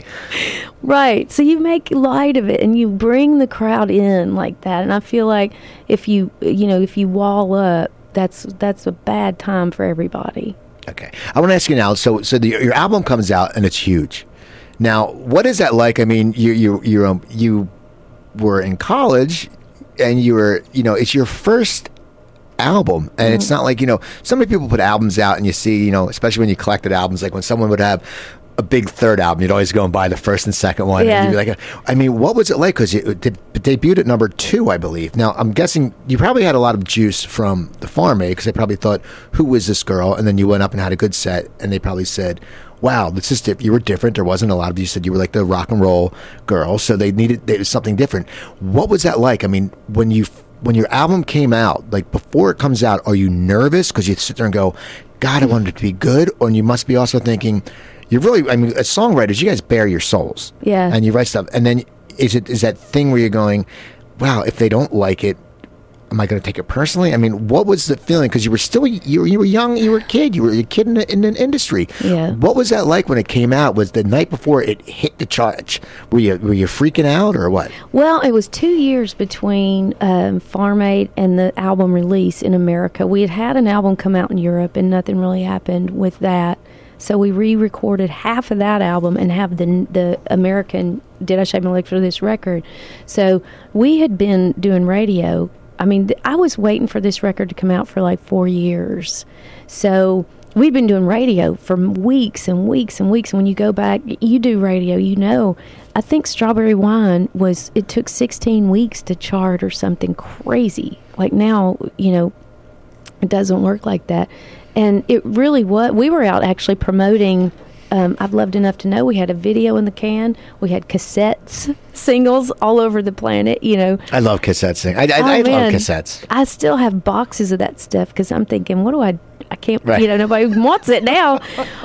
Right. So you make light of it and you bring the crowd in like that. And I feel like if you you know, if you wall up, that's that's a bad time for everybody. Okay, I want to ask you now. So, so the, your album comes out and it's huge. Now, what is that like? I mean, you you you um, you were in college, and you were you know it's your first album, and it's not like you know so many people put albums out, and you see you know especially when you collected albums, like when someone would have a big third album, you'd always go and buy the first and second one. Yeah. And you'd be like, I mean, what was it like? Because it, debuted at number two, I believe. Now, I'm guessing you probably had a lot of juice from the farm eh? aid because they probably thought, who is this girl? And then you went up and had a good set, and they probably said, wow, this is diff- you were different. There wasn't a lot of you said you were like the rock and roll girl, so they needed there was something different. What was that like? I mean, when you when your album came out, like before it comes out, are you nervous because you sit there and go, God, I wanted it to be good, or you must be also thinking, you're really, I mean, as songwriters, you guys bare your souls, Yeah. and you write stuff, and then is it is that thing where you're going, wow, if they don't like it. Am I going to take it personally? I mean, what was the feeling? Because you were still you were, you were young, you were a kid, you were a kid in, the, in an industry. Yeah. What was that like when it came out? Was the night before it hit the charts? Were you were you freaking out or what? Well, it was two years between um, Farm Aid and the album release in America. We had had an album come out in Europe, and nothing really happened with that. So we re-recorded half of that album and have the the American "Did I Shave My Legs for This record?" So we had been doing radio. I mean, th- I was waiting for this record to come out for like four years. So we'd been doing radio for weeks and weeks and weeks. And when you go back, you do radio, you know. I think Strawberry Wine was, it took 16 weeks to chart or something crazy. Like now, you know, it doesn't work like that. And it really was. We were out actually promoting. Um, I've loved enough to know we had a video in the can. We had cassettes, singles all over the planet. You know, I love cassettes. I, I, Oh, I love cassettes. I still have boxes of that stuff because I'm thinking, what do I? I can't. Right. You know, nobody wants it now.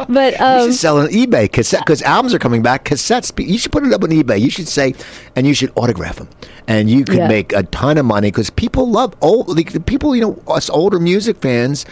But You um, should sell on eBay cassette because albums are coming back. Cassettes, you should put it up on eBay. You should say, and you should autograph them, and you could Yeah. make a ton of money because people love old. Like, the people, you know, us older music fans.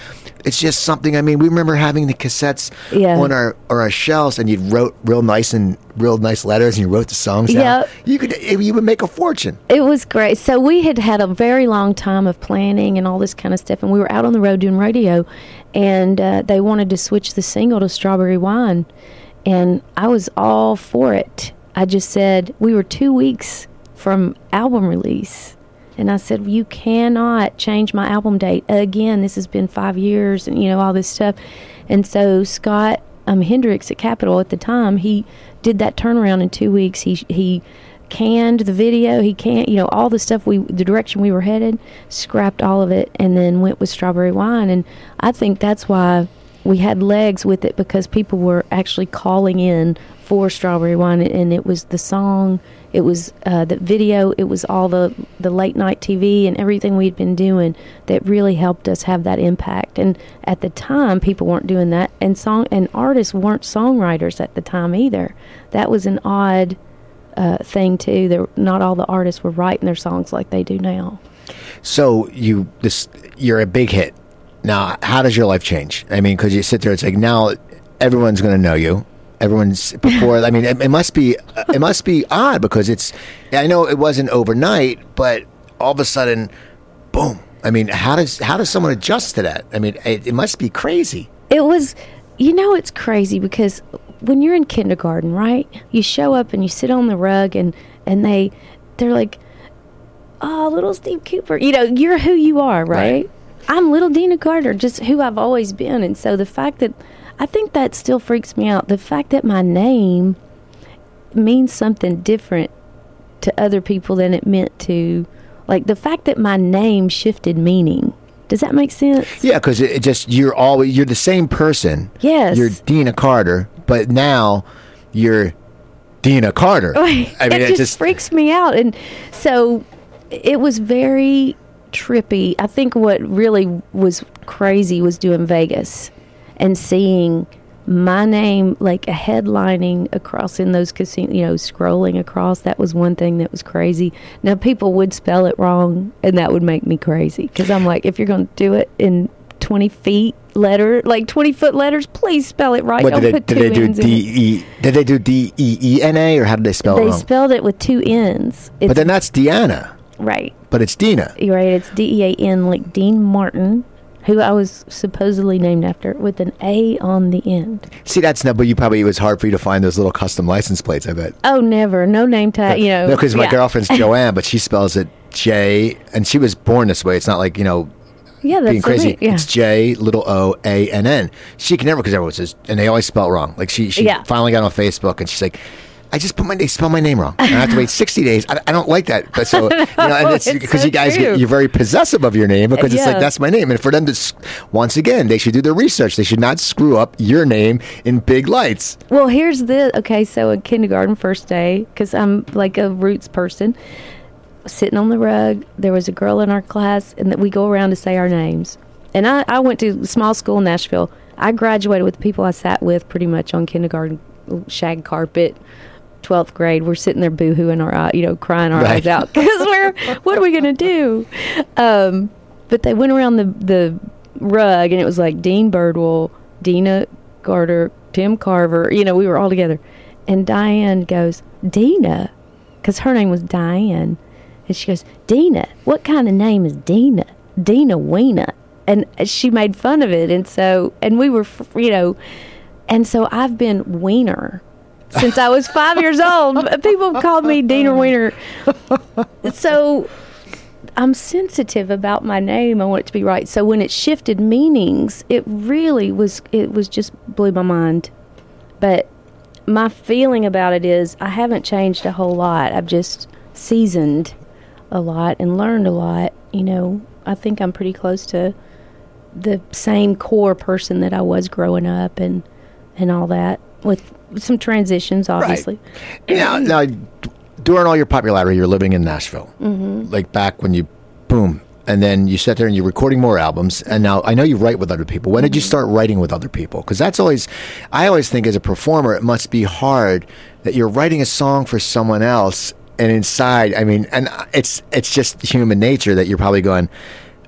It's just something. I mean, we remember having the cassettes Yeah. on our or our shelves, and you wrote real nice and real nice letters, and you wrote the songs. Yeah. you could you would make a fortune. It was great. So we had had a very long time of planning and all this kind of stuff, and we were out on the road doing radio, and uh, they wanted to switch the single to Strawberry Wine, and I was all for it. I just said we were two weeks from album release, and I said you cannot change my album date again. This has been five years, and you know all this stuff, and so Scott um, Hendricks at Capitol at the time he did that turnaround in two weeks. He he canned the video. He can't, you know, all the stuff we, the direction we were headed, scrapped all of it, and then went with strawberry wine. And I think that's why we had legs with it because people were actually calling in for strawberry wine, and it was the song, it was uh, the video, it was all the the late night TV and everything we'd been doing that really helped us have that impact. And at the time, people weren't doing that, and song and artists weren't songwriters at the time either. That was an odd uh, thing too. There, not all the artists were writing their songs like they do now. So you this you're a big hit. Now, how does your life change? I mean, because you sit there, it's like now everyone's going to know you. Everyone's before. I mean, it, it must be it must be odd because it's. I know it wasn't overnight, but all of a sudden, boom. I mean, how does how does someone adjust to that? I mean, it, it must be crazy. It was, you know, it's crazy because when you're in kindergarten, right? You show up and you sit on the rug, and and they they're like, "Oh, little Steve Cooper," you know, you're who you are, right? Right. I'm little Deana Carter, just who I've always been, and so the fact that I think that still freaks me out. The fact that my name means something different to other people than it meant to, like the fact that my name shifted meaning. Does that make sense? Yeah, because it, it just you're always you're the same person. Yes. You're Deana Carter, but now you're Deana Carter. I mean, it, just, freaks me out. And so it was very trippy. I think what really was crazy was doing Vegas and seeing my name like a headlining across in those casinos, you know, scrolling across. That was one thing that was crazy. Now, people would spell it wrong, and that would make me crazy because I'm like, if you're going to do it in 20 feet letter, like 20 foot letters, please spell it right. What Don't did they, did they do? D E? Did they do D E E N A or how did they spell it They spelled it with two N's. It's but then that's Deanna, right. but it's Deana. You're right. It's D E A N, like Dean Martin, who I was supposedly named after, with an A on the end. See, that's not. But you probably it was hard for you to find those little custom license plates. I bet. Oh, never. No name tag. You know. No, because my yeah. girlfriend's Joanne, but she spells it J, and she was born this way. It's not like you know Yeah, that's being crazy. Yeah. It's J little O A N N. She can never because everyone says, and they always spell it wrong. Like she, she Yeah. finally got on Facebook and she's like, I just put my they spell my name wrong. And I have to wait sixty days. I, I don't like that. But so you know, and it's because so you guys get, you're very possessive of your name because it's like that's my name. And for them to once again, they should do their research. They should not screw up your name in big lights. Well, here's the okay. So in kindergarten, first day, because I'm like a roots person, sitting on the rug. There was a girl in our class, and that we go around to say our names. And I, I went to small school in Nashville. I graduated with the people I sat with pretty much on kindergarten shag carpet. 12th grade, we're sitting there boohooing our eye, you know, crying our Right. eyes out because we're, what are we going to do? Um, but they went around the, the rug and it was like Dean Birdwell, Deana Carter, Tim Carver, you know, we were all together. And Diane goes, Deana, because her name was Diane. And she goes, Deana, what kind of name is Deana? Deana Weena. And she made fun of it. And so, and we were, you know, and so I've been Wiener since I was five years old. People have called me Deana Wiener. So I'm sensitive about my name. I want it to be right. So when it shifted meanings, it really was, it was just blew my mind. But my feeling about it is I haven't changed a whole lot. I've just seasoned a lot and learned a lot. You know, I think I'm pretty close to the same core person that I was growing up and and all that with some transitions obviously. now, now, during all your popularity, you're living in Nashville, mm-hmm. like back when you, boom, and then you sat there and you're recording more albums. And now I know you write with other people. When did you start writing with other people? Because that's always, I always think as a performer, it must be hard that you're writing a song for someone else, and inside, I mean, and it's it's just human nature that you're probably going,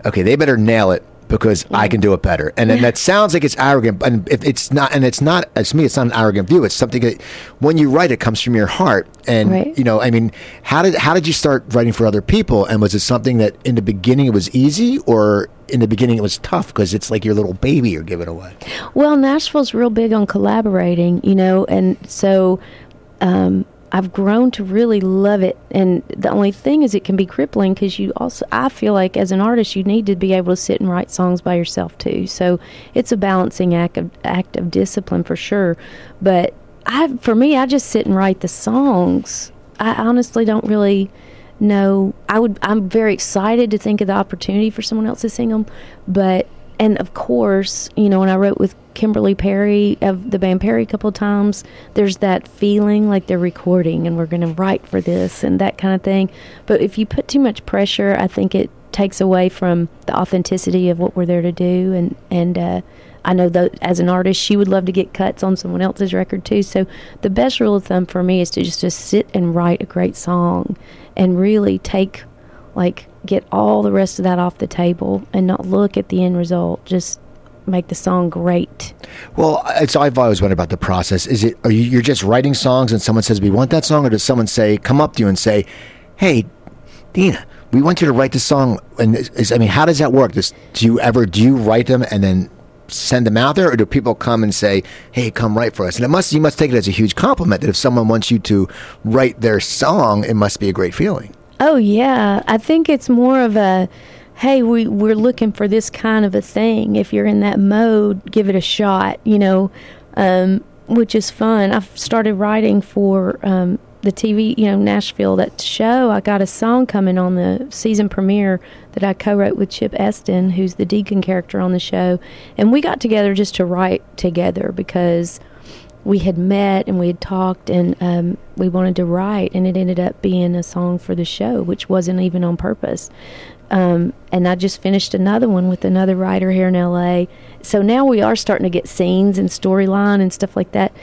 okay, they better nail it because I can do it better. And then that sounds like it's arrogant, and if it's not, and it's not, as me, it's not an arrogant view. It's something that when you write, it comes from your heart. And Right. you know, I mean, how did how did you start writing for other people? And was it something that in the beginning it was easy, or in the beginning it was tough because it's like your little baby you're giving away? Well, Nashville's real big on collaborating, you know, and so um, I've grown to really love it. And the only thing is, it can be crippling because you also, I feel like as an artist, you need to be able to sit and write songs by yourself too. So it's a balancing act of act of discipline for sure. But I, for me, I just sit and write the songs. I honestly don't really know. I would. I'm very excited to think of the opportunity for someone else to sing them, but and of course, you know, when I wrote with Kimberly Perry of the band Perry a couple of times, there's that feeling like they're recording and we're going to write for this and that kind of thing. But if you put too much pressure, I think it takes away from the authenticity of what we're there to do. And and uh, I know that as an artist, she would love to get cuts on someone else's record too. So the best rule of thumb for me is to just just sit and write a great song and really take like get all the rest of that off the table and not look at the end result. Just make the song great. Well, it's I've always wondered about the process. Is it are you you're just writing songs and someone says we want that song, or does someone say come up to you and say, "Hey, Deana, we want you to write this song"? And is, I mean, how does that work? Does, do you ever do you write them and then send them out there, or do people come and say, "Hey, come write for us"? And it must you must take it as a huge compliment that if someone wants you to write their song, it must be a great feeling. Oh yeah, I think it's more of a hey, we we're looking for this kind of a thing. If you're in that mode, give it a shot. You know, um, which is fun. I've started writing for um, the TV, you know, Nashville that show. I got a song coming on the season premiere that I co-wrote with Chip Esten, who's the Deacon character on the show, and we got together just to write together because we had met and we had talked and um, we wanted to write and it ended up being a song for the show which wasn't even on purpose um, and I just finished another one with another writer here in LA. So now we are starting to get scenes and storyline and stuff like that.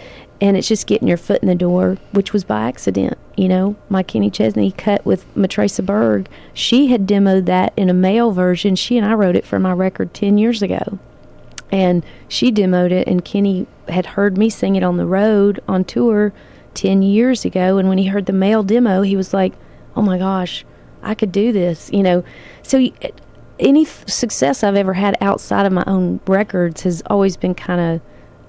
And it's just getting your foot in the door, which was by accident. You know, my Kenny Chesney cut with Matraca Berg. She had demoed that in a male version. She and I wrote it for my record 10 years ago. And she demoed it, and Kenny had heard me sing it on the road on tour 10 years ago. And when he heard the male demo, he was like, oh my gosh, I could do this, you know. So any success I've ever had outside of my own records has always been kind of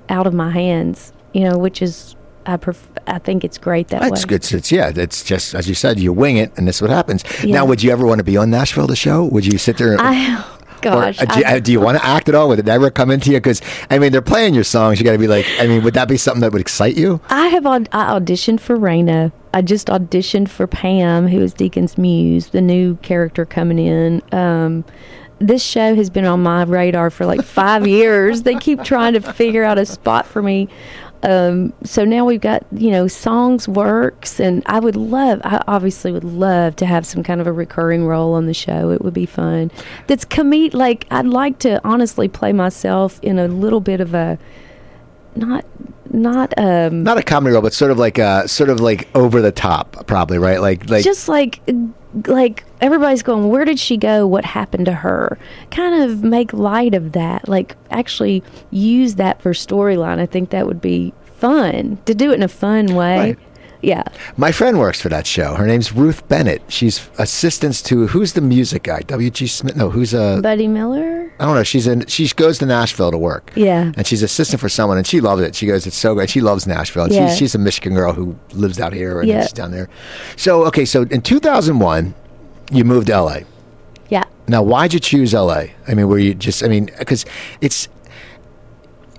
out of my hands, you know, which is I pref- I think it's great that That's way. good. It's yeah. It's just as you said, you wing it, and this is what happens. Yeah. Now, would you ever want to be on Nashville the show? Would you sit there? I, gosh, or, uh, do, you, do, you, want to act at all? Would it ever come into you? Because I mean, they're playing your songs. You got to be like, I mean, would that be something that would excite you? I have I auditioned for Rayna. I just auditioned for Pam, who is Deacon's muse, the new character coming in. Um, this show has been on my radar for like five years. They keep trying to figure out a spot for me. Um, so now we've got you know songs works, and I would love, I obviously would love to have some kind of a recurring role on the show. It would be fun. That's comed like I'd like to honestly play myself in a little bit of a not not um not a comedy role, but sort of like uh sort of like over the top, probably right? Like like just like like everybody's going, where did she go? What happened to her? Kind of make light of that. Like actually use that for storyline. I think that would be fun to do it in a fun way. Right. Yeah. My friend works for that show. Her name's Ruth Bennett. She's assistants to who's the music guy? W.G. Smith? No, who's a uh, Buddy Miller? I don't know. She's in. She goes to Nashville to work. Yeah. And she's assistant for someone, and she loves it. She goes, "It's so great." She loves Nashville. And yeah. she's, she's a Michigan girl who lives out here and yeah. she's down there. So okay, so in 2001, you moved to LA. Yeah. Now, why'd you choose LA? I mean, were you just? I mean, because it's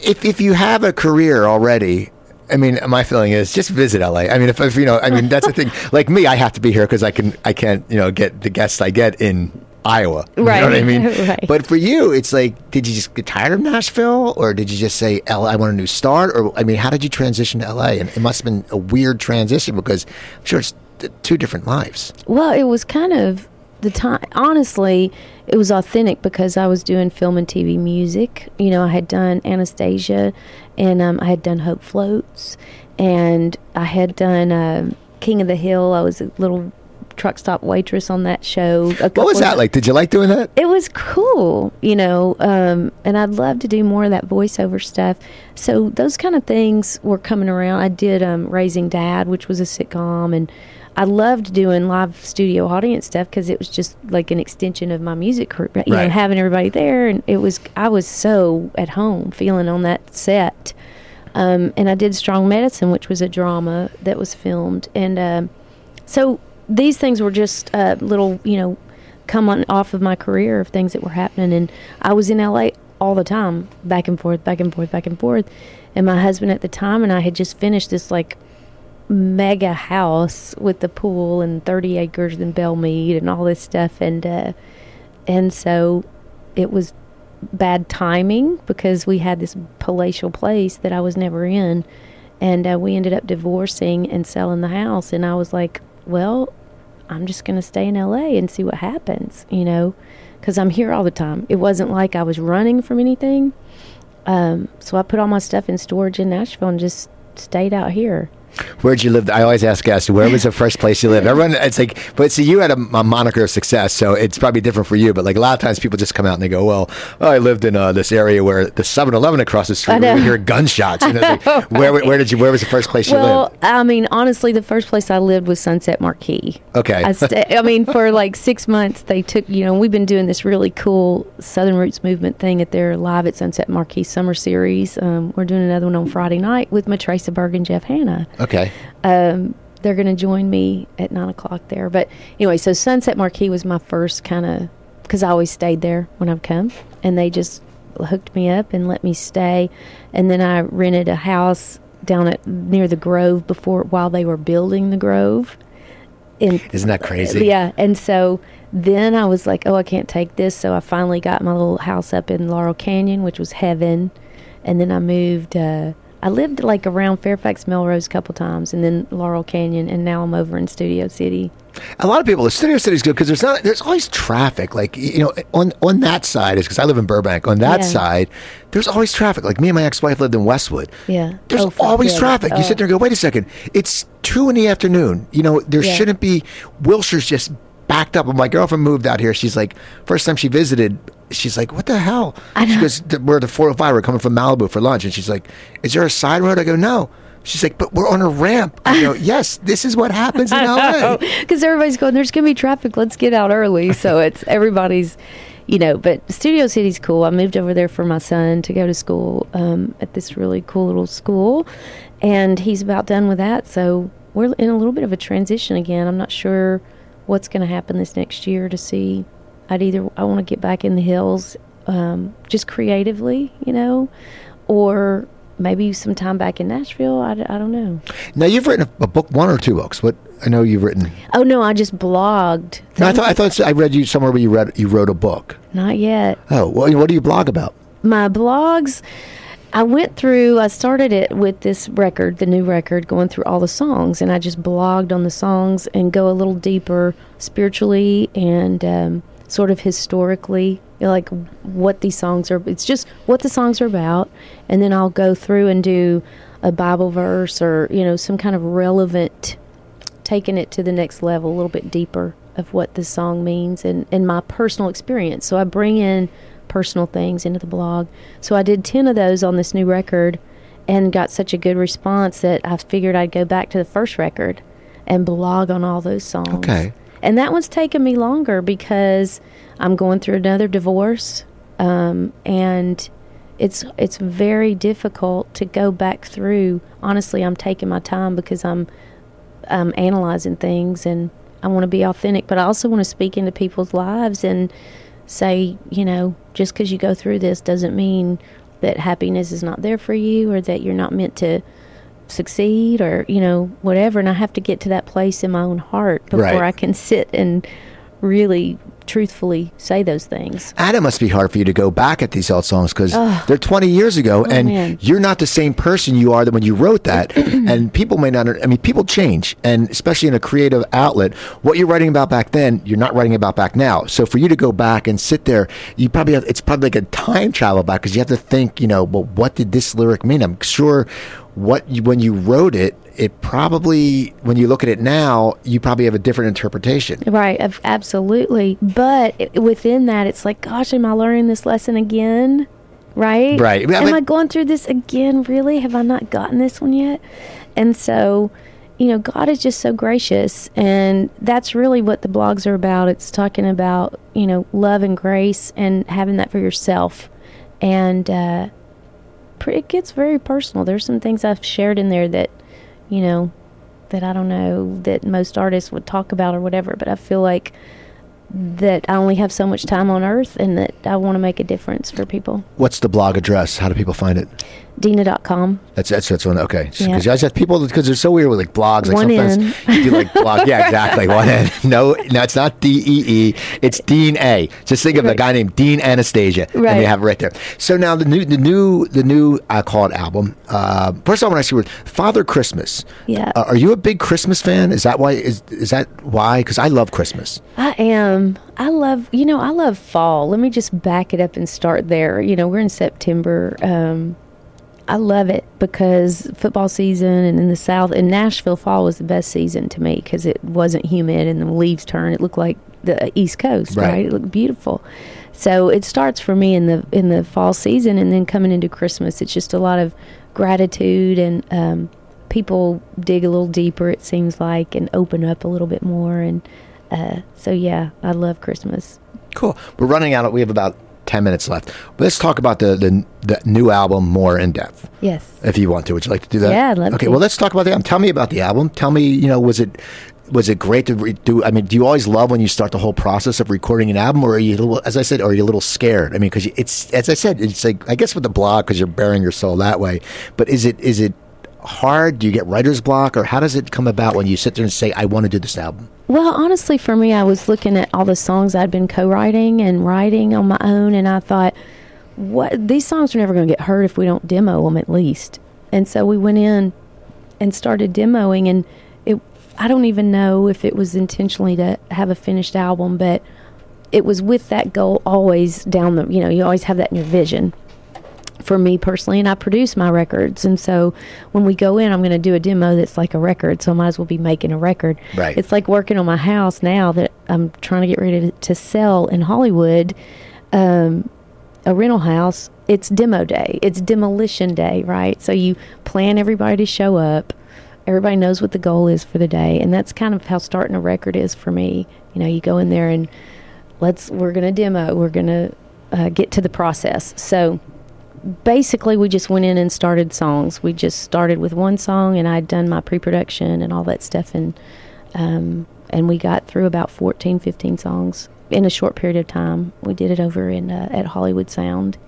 if if you have a career already I mean, my feeling is just visit LA. I mean, if, if you know, I mean, that's the thing. Like me, I have to be here because I can, I can't, you know, get the guests I get in Iowa. You right. know what I mean? right. But for you, it's like, did you just get tired of Nashville, or did you just say, "LA, I want a new start"? Or I mean, how did you transition to LA? And it must have been a weird transition because I'm sure it's two different lives. Well, it was kind of the time. Honestly, it was authentic because I was doing film and TV music. You know, I had done Anastasia, and um, I had done Hope Floats, and I had done uh, King of the Hill. I was a little truck stop waitress on that show. What was that like? Did you like doing that? It was cool, you know, um, and I'd love to do more of that voiceover stuff. So those kind of things were coming around. I did um, Raising Dad, which was a sitcom, and I loved doing live studio audience stuff because it was just like an extension of my music career. You right. know, having everybody there, and it was I was so at home feeling on that set. Um, and I did Strong Medicine, which was a drama that was filmed, and uh, so these things were just uh, little, you know, come on off of my career of things that were happening, and I was in LA all the time, back and forth, back and forth, back and forth. And my husband at the time and I had just finished this like mega house with the pool and 30 acres in Belle Meade and all this stuff. And uh, and so it was bad timing because we had this palatial place that I was never in. And uh, we ended up divorcing and selling the house. And I was like well I'm just going to stay in LA and see what happens you know because I'm here all the time. It wasn't like I was running from anything. Um, so I put all my stuff in storage in Nashville and just stayed out here Where'd you live? I always ask guests, where was the first place you lived? Everyone, it's like, but see, you had a, a moniker of success, so it's probably different for you. But like a lot of times, people just come out and they go, "Well, oh, I lived in uh, this area where the 7-Eleven across the street, where we hear gunshots." You know, like, where, where did you? Where was the first place you well, lived? I mean, honestly, the first place I lived was Sunset Marquis. Okay. I, sta- I mean, for like six months, they took, you know, we've been doing this really cool Southern Roots Movement thing at their Live at Sunset Marquis Summer Series. Um, we're doing another one on Friday night with Matraca Berg and Jeff Hanna. Okay. Um, they're going to join me at nine o'clock there. But anyway, so Sunset Marquis was my first kind of, because I always stayed there when I've come, and they just hooked me up and let me stay. And then I rented a house down at near the Grove before while they were building the Grove. And Isn't that crazy? yeah, and so then I was like, oh, I can't take this. So I finally got my little house up in Laurel Canyon, which was heaven. And then I moved. Uh, I lived like around Fairfax Melrose a couple times, and then Laurel Canyon, and now I'm over in Studio City. A lot of people, the Studio City's good because there's not, there's always traffic. Like you know, on on that side is because I live in Burbank. On that Yeah. side, there's always traffic. Like me and my ex-wife lived in Westwood. Yeah. There's Oh, always yeah. traffic. You oh. sit Oh. there and go, wait a second, it's two in the afternoon. You know, there Yeah. shouldn't be. Wilshire's just backed up. My girlfriend moved out here. She's like, first time she visited. She's like, "What the hell?" I She know. goes, "We're at the 405. We're coming from Malibu for lunch." And she's like, "Is there a side road?" I go, "No." She's like, "But we're on a ramp." I go, "Yes, this is what happens in LA." because everybody's going. There's gonna be traffic. Let's get out early. So it's everybody's, you know. But Studio City's cool. I moved over there for my son to go to school um, at this really cool little school, and he's about done with that. So we're in a little bit of a transition again. I'm not sure what's going to happen this next year to see. I'd either I want to get back in the hills, um, just creatively, you know, or maybe some time back in Nashville. I don't know. Now you've written a, a book, one or two books. What I know you've written. Oh no, I just blogged. No, I thought I thought I read you somewhere where you read you wrote a book. Not yet. Oh, well, what do you blog about? My blogs, I went through, I started it with this record, the new record, going through all the songs, and I just blogged on the songs and go a little deeper spiritually and um, sort of historically, like what these songs are. It's just what the songs are about, and then I'll go through and do a Bible verse or, you know, some kind of relevant taking it to the next level, a little bit deeper of what the song means and, and my personal experience. So I bring in personal things into the blog. So I did 10 of those on this new record and got such a good response that I figured I'd go back to the first record and blog on all those songs. Okay. And that one's taken me longer because I'm going through another divorce. Um, and it's it's very difficult to go back through. Honestly, I'm taking my time because I'm um, analyzing things and I want to be authentic, but I also want to speak into people's lives and say, you know, just because you go through this doesn't mean that happiness is not there for you or that you're not meant to succeed or, you know, whatever. And I have to get to that place in my own heart before Right. I can sit and really truthfully say those things. And it must be hard for you to go back at these old songs because they're 20 years ago, oh, and Oh, man. you're not the same person you are than when you wrote that. and people may not. I mean, people change, and especially in a creative outlet, what you're writing about back then, you're not writing about back now. So for you to go back and sit there, you probably have. It's probably like a time travel back because you have to think. You know, well, what did this lyric mean? I'm sure what you, when you wrote it, it probably when you look at it now, you probably have a different interpretation. Right, absolutely. But within that, it's like, gosh, am I learning this lesson again? Right? Right. Am I going through this again? Really? Have I not gotten this one yet? And so, you know, God is just so gracious. And that's really what the blogs are about. It's talking about, you know, love and grace and having that for yourself. And uh, it gets very personal. There's some things I've shared in there that, you know, that I don't know that most artists would talk about or whatever, but I feel like that I only have so much time on earth and that I want to make a difference for people. What's the blog address? How do people find it? Deana.com. That's that's that's one. Okay, because Yeah. I just have people because they're so weird with like blogs. Like One sometimes you do like blog. Yeah, exactly. One N. No, no, it's not D E E. It's Dean A. Just think of a guy named Dean Anastasia, and Right. they have it right there. So now the new, the new, the new. I call it album. Uh, first, I want to ask you, Father Christmas. Yeah. Uh, are you a big Christmas fan? Is that why? Is is that why? Because I love Christmas. I am. I love, you know, I love fall. Let me just back it up and start there. You know, we're in September. Um, I love it because football season and in the South, in Nashville, fall was the best season to me because it wasn't humid and the leaves turned. It looked like the East Coast, Right. right? It looked beautiful. So it starts for me in the in the fall season, and then coming into Christmas, it's just a lot of gratitude and um, people dig a little deeper. It seems like and open up a little bit more, and uh, so yeah, I love Christmas. Cool. We're running out. Of, we have about ten minutes left. Let's talk about the the, the new album more in depth. Yes. if you want to. Would you like to do that? Yeah, I'd love okay, to. well, let's talk about the album. Tell me about the album. Tell me, you know, was it was it great to re- do? I mean, do you always love when you start the whole process of recording an album, or are you, little, as I said, are you a little scared? I mean, because it's as I said, it's like I guess with the blog because you're bearing your soul that way. But is it is it hard? Do you get writer's block, or how does it come about when you sit there and say, "I want to do this album"? Well, honestly, for me, I was looking at all the songs I'd been co-writing and writing on my own, and I thought, what these songs are never going to get heard if we don't demo them at least. And so we went in and started demoing, and it. I don't even know if it was intentionally to have a finished album, but it was with that goal always down the. You know, you always have that in your vision for me personally, and I produce my records. And so when we go in, I'm going to do a demo that's like a record. So I might as well be making a record. Right. It's like working on my house now that I'm trying to get ready to, to sell in Hollywood, um, a rental house. It's demo day. It's demolition day, right? So you plan everybody to show up. Everybody knows what the goal is for the day, and that's kind of how starting a record is for me. You know, you go in there and let's we're going to demo. We're going to uh, get to the process. So basically we just went in and started songs we just started with one song and i'd done my pre-production and all that stuff and um, and we got through about 14 15 songs in a short period of time we did it over in uh, at hollywood sound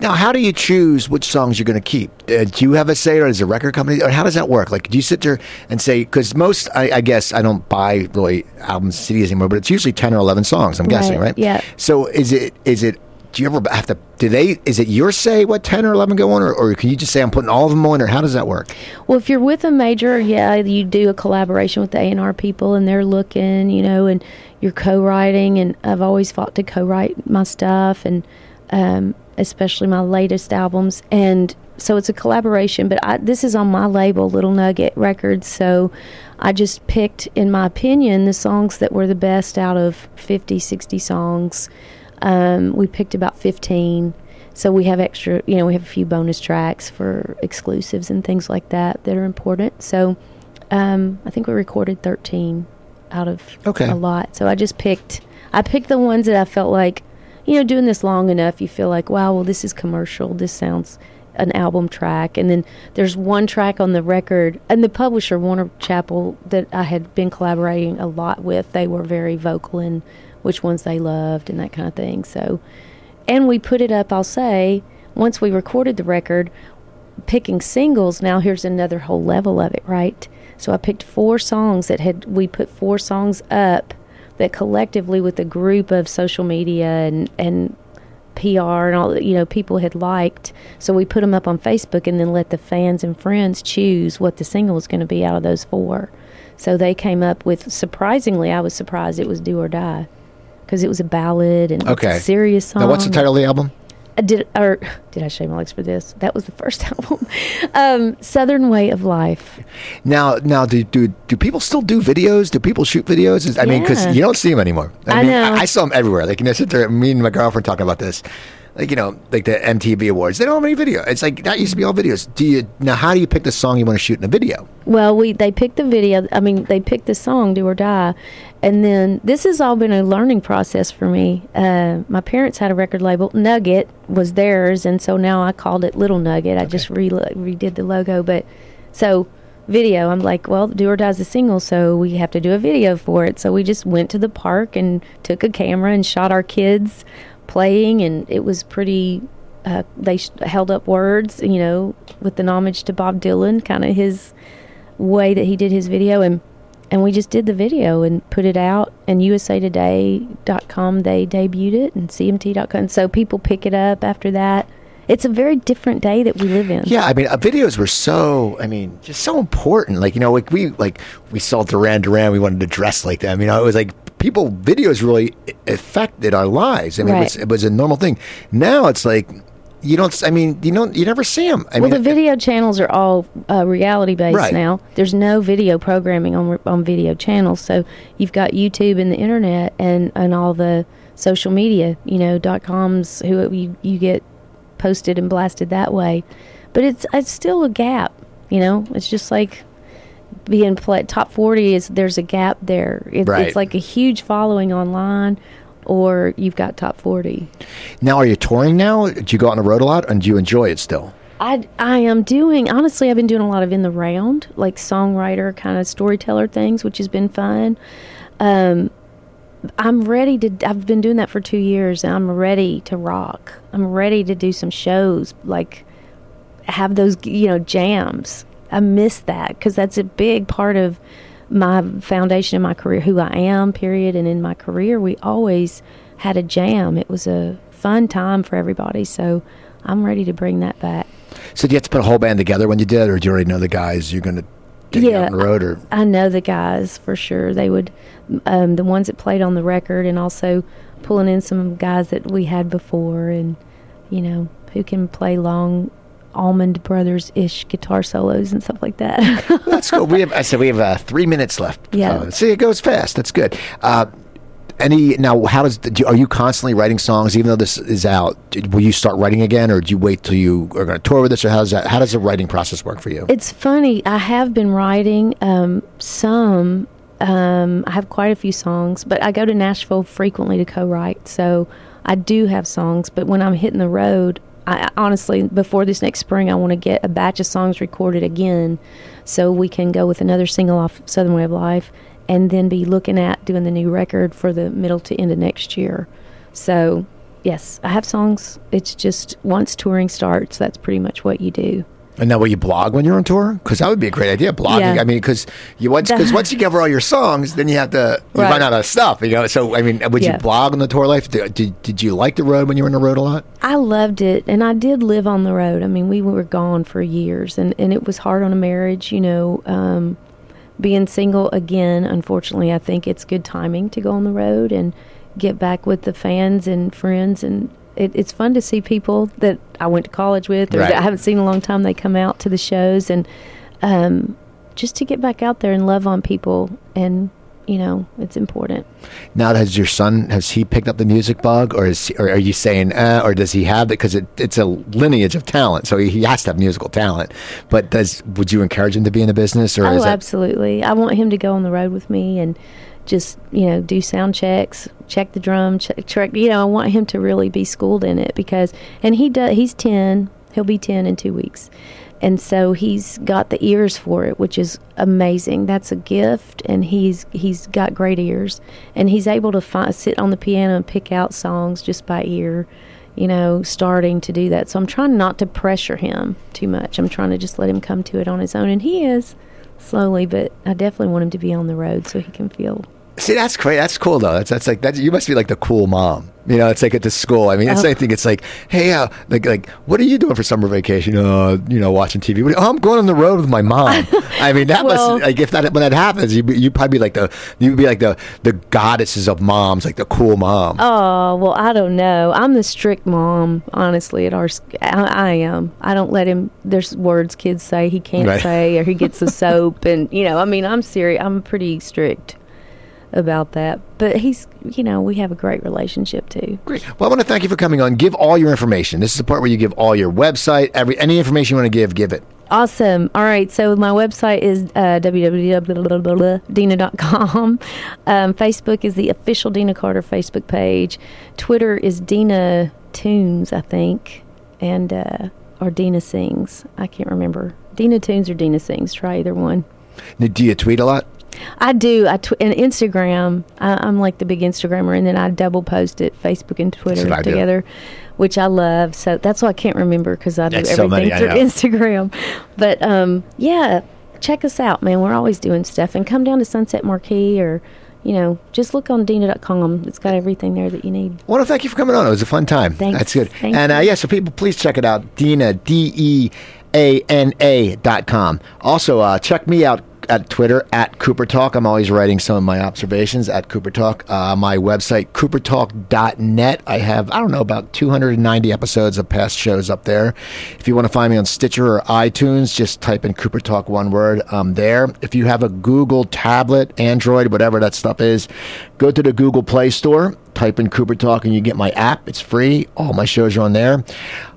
Now, how do you choose which songs you're going to keep? Uh, do you have a say, or is a record company, or how does that work? Like, do you sit there and say? Because most, I, I guess, I don't buy really albums, CDs anymore, but it's usually ten or eleven songs. I'm guessing, Right, right? yeah. So, is it is it? Do you ever have to? Do they? Is it your say what ten or eleven go on, or, or can you just say I'm putting all of them on, or how does that work? Well, if you're with a major, yeah, you do a collaboration with the A&R people and they're looking, you know, and you're co-writing and I've always fought to co-write my stuff and um, especially my latest albums and so it's a collaboration, but I, this is on my label, Little Nugget Records. So I just picked, in my opinion, the songs that were the best out of 50, 60 songs. Um, we picked about 15. So we have extra, you know, we have a few bonus tracks for exclusives and things like that that are important. So um, I think we recorded 13 out of Okay. a lot. So I just picked, I picked the ones that I felt like, you know, doing this long enough, you feel like, wow, well, this is commercial. This sounds an album track. And then there's one track on the record, and the publisher, Warner Chappell, that I had been collaborating a lot with, they were very vocal in which ones they loved and that kind of thing. So, and we put it up, I'll say, once we recorded the record, picking singles, now here's another whole level of it, right? So I picked four songs that had, we put four songs up that collectively with a group of social media and, and PR and all, you know, people had liked. So we put them up on Facebook and then let the fans and friends choose what the single was going to be out of those four. So they came up with, surprisingly, I was surprised it was Do or Die because it was a ballad and Okay. a serious song. Now, what's the title of the album? I did or did I shave my legs for this? That was the first album, um, Southern Way of Life. Now, now, do do do people still do videos? Do people shoot videos? Is- I mean, because you don't see them anymore. I mean, know. I, saw them everywhere. Like, you know, sit there. Me and my girlfriend talking about this. Like, you know, like the MTV Awards. They don't have any video. It's like that used to be all videos. Do you now? How do you pick the song you want to shoot in a video? Well, we they picked the video. I mean, they picked the song "Do or Die," and then this has all been a learning process for me. Uh, my parents had a record label. Nugget was theirs, and so now I called it Little Nugget. I just re- redid the logo, but so video. I'm like, well, "Do or Die" is a single, so we have to do a video for it. So we just went to the park and took a camera and shot our kids playing, and it was pretty. Uh, they sh- held up words, you know, with an homage to Bob Dylan, kind of his way that he did his video and and we just did the video and put it out and usatoday.com they debuted it and cmt.com so people pick it up after that it's a very different day that we live in Yeah, I mean, uh, videos were so. I mean, just so important. Like, you know, like we like we saw Duran Duran. We wanted to dress like them. You know, it was like people. Videos really affected our lives. I mean, it, was, it was a normal thing. Now it's like you don't. I mean, you don't. You never see them. I Well, mean, the video channels are all uh, reality based Right. now. There's no video programming on on video channels, so you've got YouTube and the internet and and all the social media. You know, dot coms who you you get posted and blasted that way, but it's it's still a gap. You know, it's just like being play, top 40 is there's a gap there it, Right. it's like a huge following online or you've got top 40 now, are you touring now? Do you go on the road a lot, and do you enjoy it still? I, I am doing honestly I've been doing a lot of in the round like songwriter kind of storyteller things which has been fun um, I'm ready to I've been doing that for 2 years and I'm ready to rock I'm ready to do some shows like have those you know jams I miss that because that's a big part of my foundation in my career who I am period and in my career we always had a jam it was a fun time for everybody so I'm ready to bring that back So, do you have to put a whole band together when you did, or do you already know the guys you're going to take Yeah, out on the road? Or I know the guys for sure. They would, um, the ones that played on the record, and also pulling in some guys that we had before, and you know who can play long Allman Brothers ish guitar solos and stuff like that. That's cool. We have. I said we have uh, three minutes left. Yeah. Uh, see, it goes fast. That's good. Uh, any now? How does? Do, are you constantly writing songs, even though this is out? Will you start writing again, or do you wait till you are going to tour with this, or how does that? How does the writing process work for you? it's funny. I have been writing um, some. Um, I have quite a few songs, but I go to Nashville frequently to co-write, so I do have songs. But when I'm hitting the road, I honestly, before this next spring, I want to get a batch of songs recorded again, so we can go with another single off Southern Way of Life, and then be looking at doing the new record for the middle to end of next year. So, yes, I have songs. It's just once touring starts, that's pretty much what you do. And now, will you blog when you're on tour? Because that would be a great idea. Blogging. Yeah. I mean, because you once because once you cover all your songs, then you have to you Right. run out of stuff. You know. So I mean, would you blog on the tour life? Did, did did you like the road when you were on the road a lot? I loved it, and I did live on the road. I mean, we were gone for years, and, and it was hard on a marriage, you know. Um, being single again, unfortunately, I think it's good timing to go on the road and get back with the fans and friends. And it, it's fun to see people that I went to college with or Right. that I haven't seen in a long time. They come out to the shows, and um, just to get back out there and love on people. And, you know, it's important. Now, has your son has he picked up the music bug, or is he, or are you saying, uh, or does he have it? Because it, it's a lineage of talent, so he has to have musical talent. But does would you encourage him to be in the business, or Oh, that absolutely. I want him to go on the road with me and just, you know, do sound checks, check the drum, check, check you know, I want him to really be schooled in it because, and he does, he's 10, he'll be 10 in two weeks. And so he's got the ears for it, which is amazing. That's a gift, and he's he's got great ears, and he's able to sit on the piano and pick out songs just by ear you know, starting to do that. So I'm trying not to pressure him too much. I'm trying to just let him come to it on his own. And he is slowly, but I definitely want him to be on the road so he can feel. See, that's great. That's cool though. That's that's like that. You must be like the cool mom. You know, it's like at the school. I mean, it's Oh. I think it's like, hey, uh, like like, what are you doing for summer vacation? Uh, you know, watching TV. What- Oh, I'm going on the road with my mom. I mean, that Well- must like if that when that happens, you you probably be like the you'd be like the the goddesses of moms, like the cool mom. Oh, well, I don't know. I'm the strict mom, honestly, at our I, I am. I don't let him, there's words kids say he can't Right. say or he gets the soap. And, you know, I mean, I'm serious. I'm pretty strict about that. But he's, you know, we have a great relationship too. Great. Well, I want to thank you for coming on. Give all your information. This is the part where you give all your website, every any information you want to give, give it. Awesome. All right. So my website is uh, www.deana.com. Um, Facebook is the official Deana Carter Facebook page. Twitter is Deana Tunes, I think, and uh, or Deana Sings. I can't remember. Deana Tunes or Deana Sings. Try either one. Now, Do you tweet a lot? I do. I tw- and Instagram. I, I'm like the big Instagrammer, and then I double post it Facebook and Twitter together, which I love. So that's why I can't remember because I do That's so everything many, through. Instagram. But um, yeah, check us out, man. We're always doing stuff, and come down to Sunset Marquis or. You know, just look on Deana.com. It's got everything there that you need. I want to thank you for coming on. It was a fun time. Thanks. That's good. Thank and uh, yeah, so people, please check it out. Deana, D E A N A dot com. Also, uh, check me out. At Twitter at Cooper Talk. I'm always writing some of my observations at Cooper Talk. Uh, my website, coopertalk.net. I have, I don't know, about 290 episodes of past shows up there. If you want to find me on Stitcher or iTunes, just type in Cooper Talk one word. I'm there. If you have a Google tablet, Android, whatever that stuff is, go to the Google Play Store, type in Cooper Talk, and you get my app. It's free. All my shows are on there.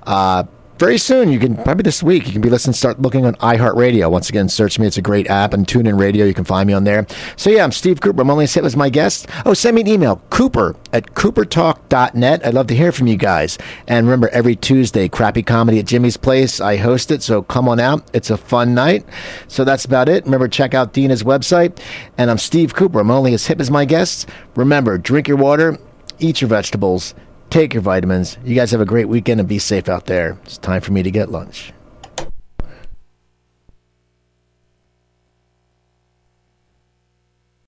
Uh, very soon, you can probably this week, you can be listening, start looking on iHeartRadio. Once again, search me. It's a great app and tune in radio. You can find me on there. So, yeah, I'm Steve Cooper. I'm only set as my guest. Oh, send me an email, cooper at coopertalk.net. I'd love to hear from you guys. And remember, every Tuesday, Crappy Comedy at Jimmy's Place. I host it, so come on out. It's a fun night. So, that's about it. Remember, check out Deana's website. And I'm Steve Cooper. I'm only as hip as my guests. Remember, drink your water, eat your vegetables Take your vitamins. You guys have a great weekend and be safe out there. It's time for me to get lunch.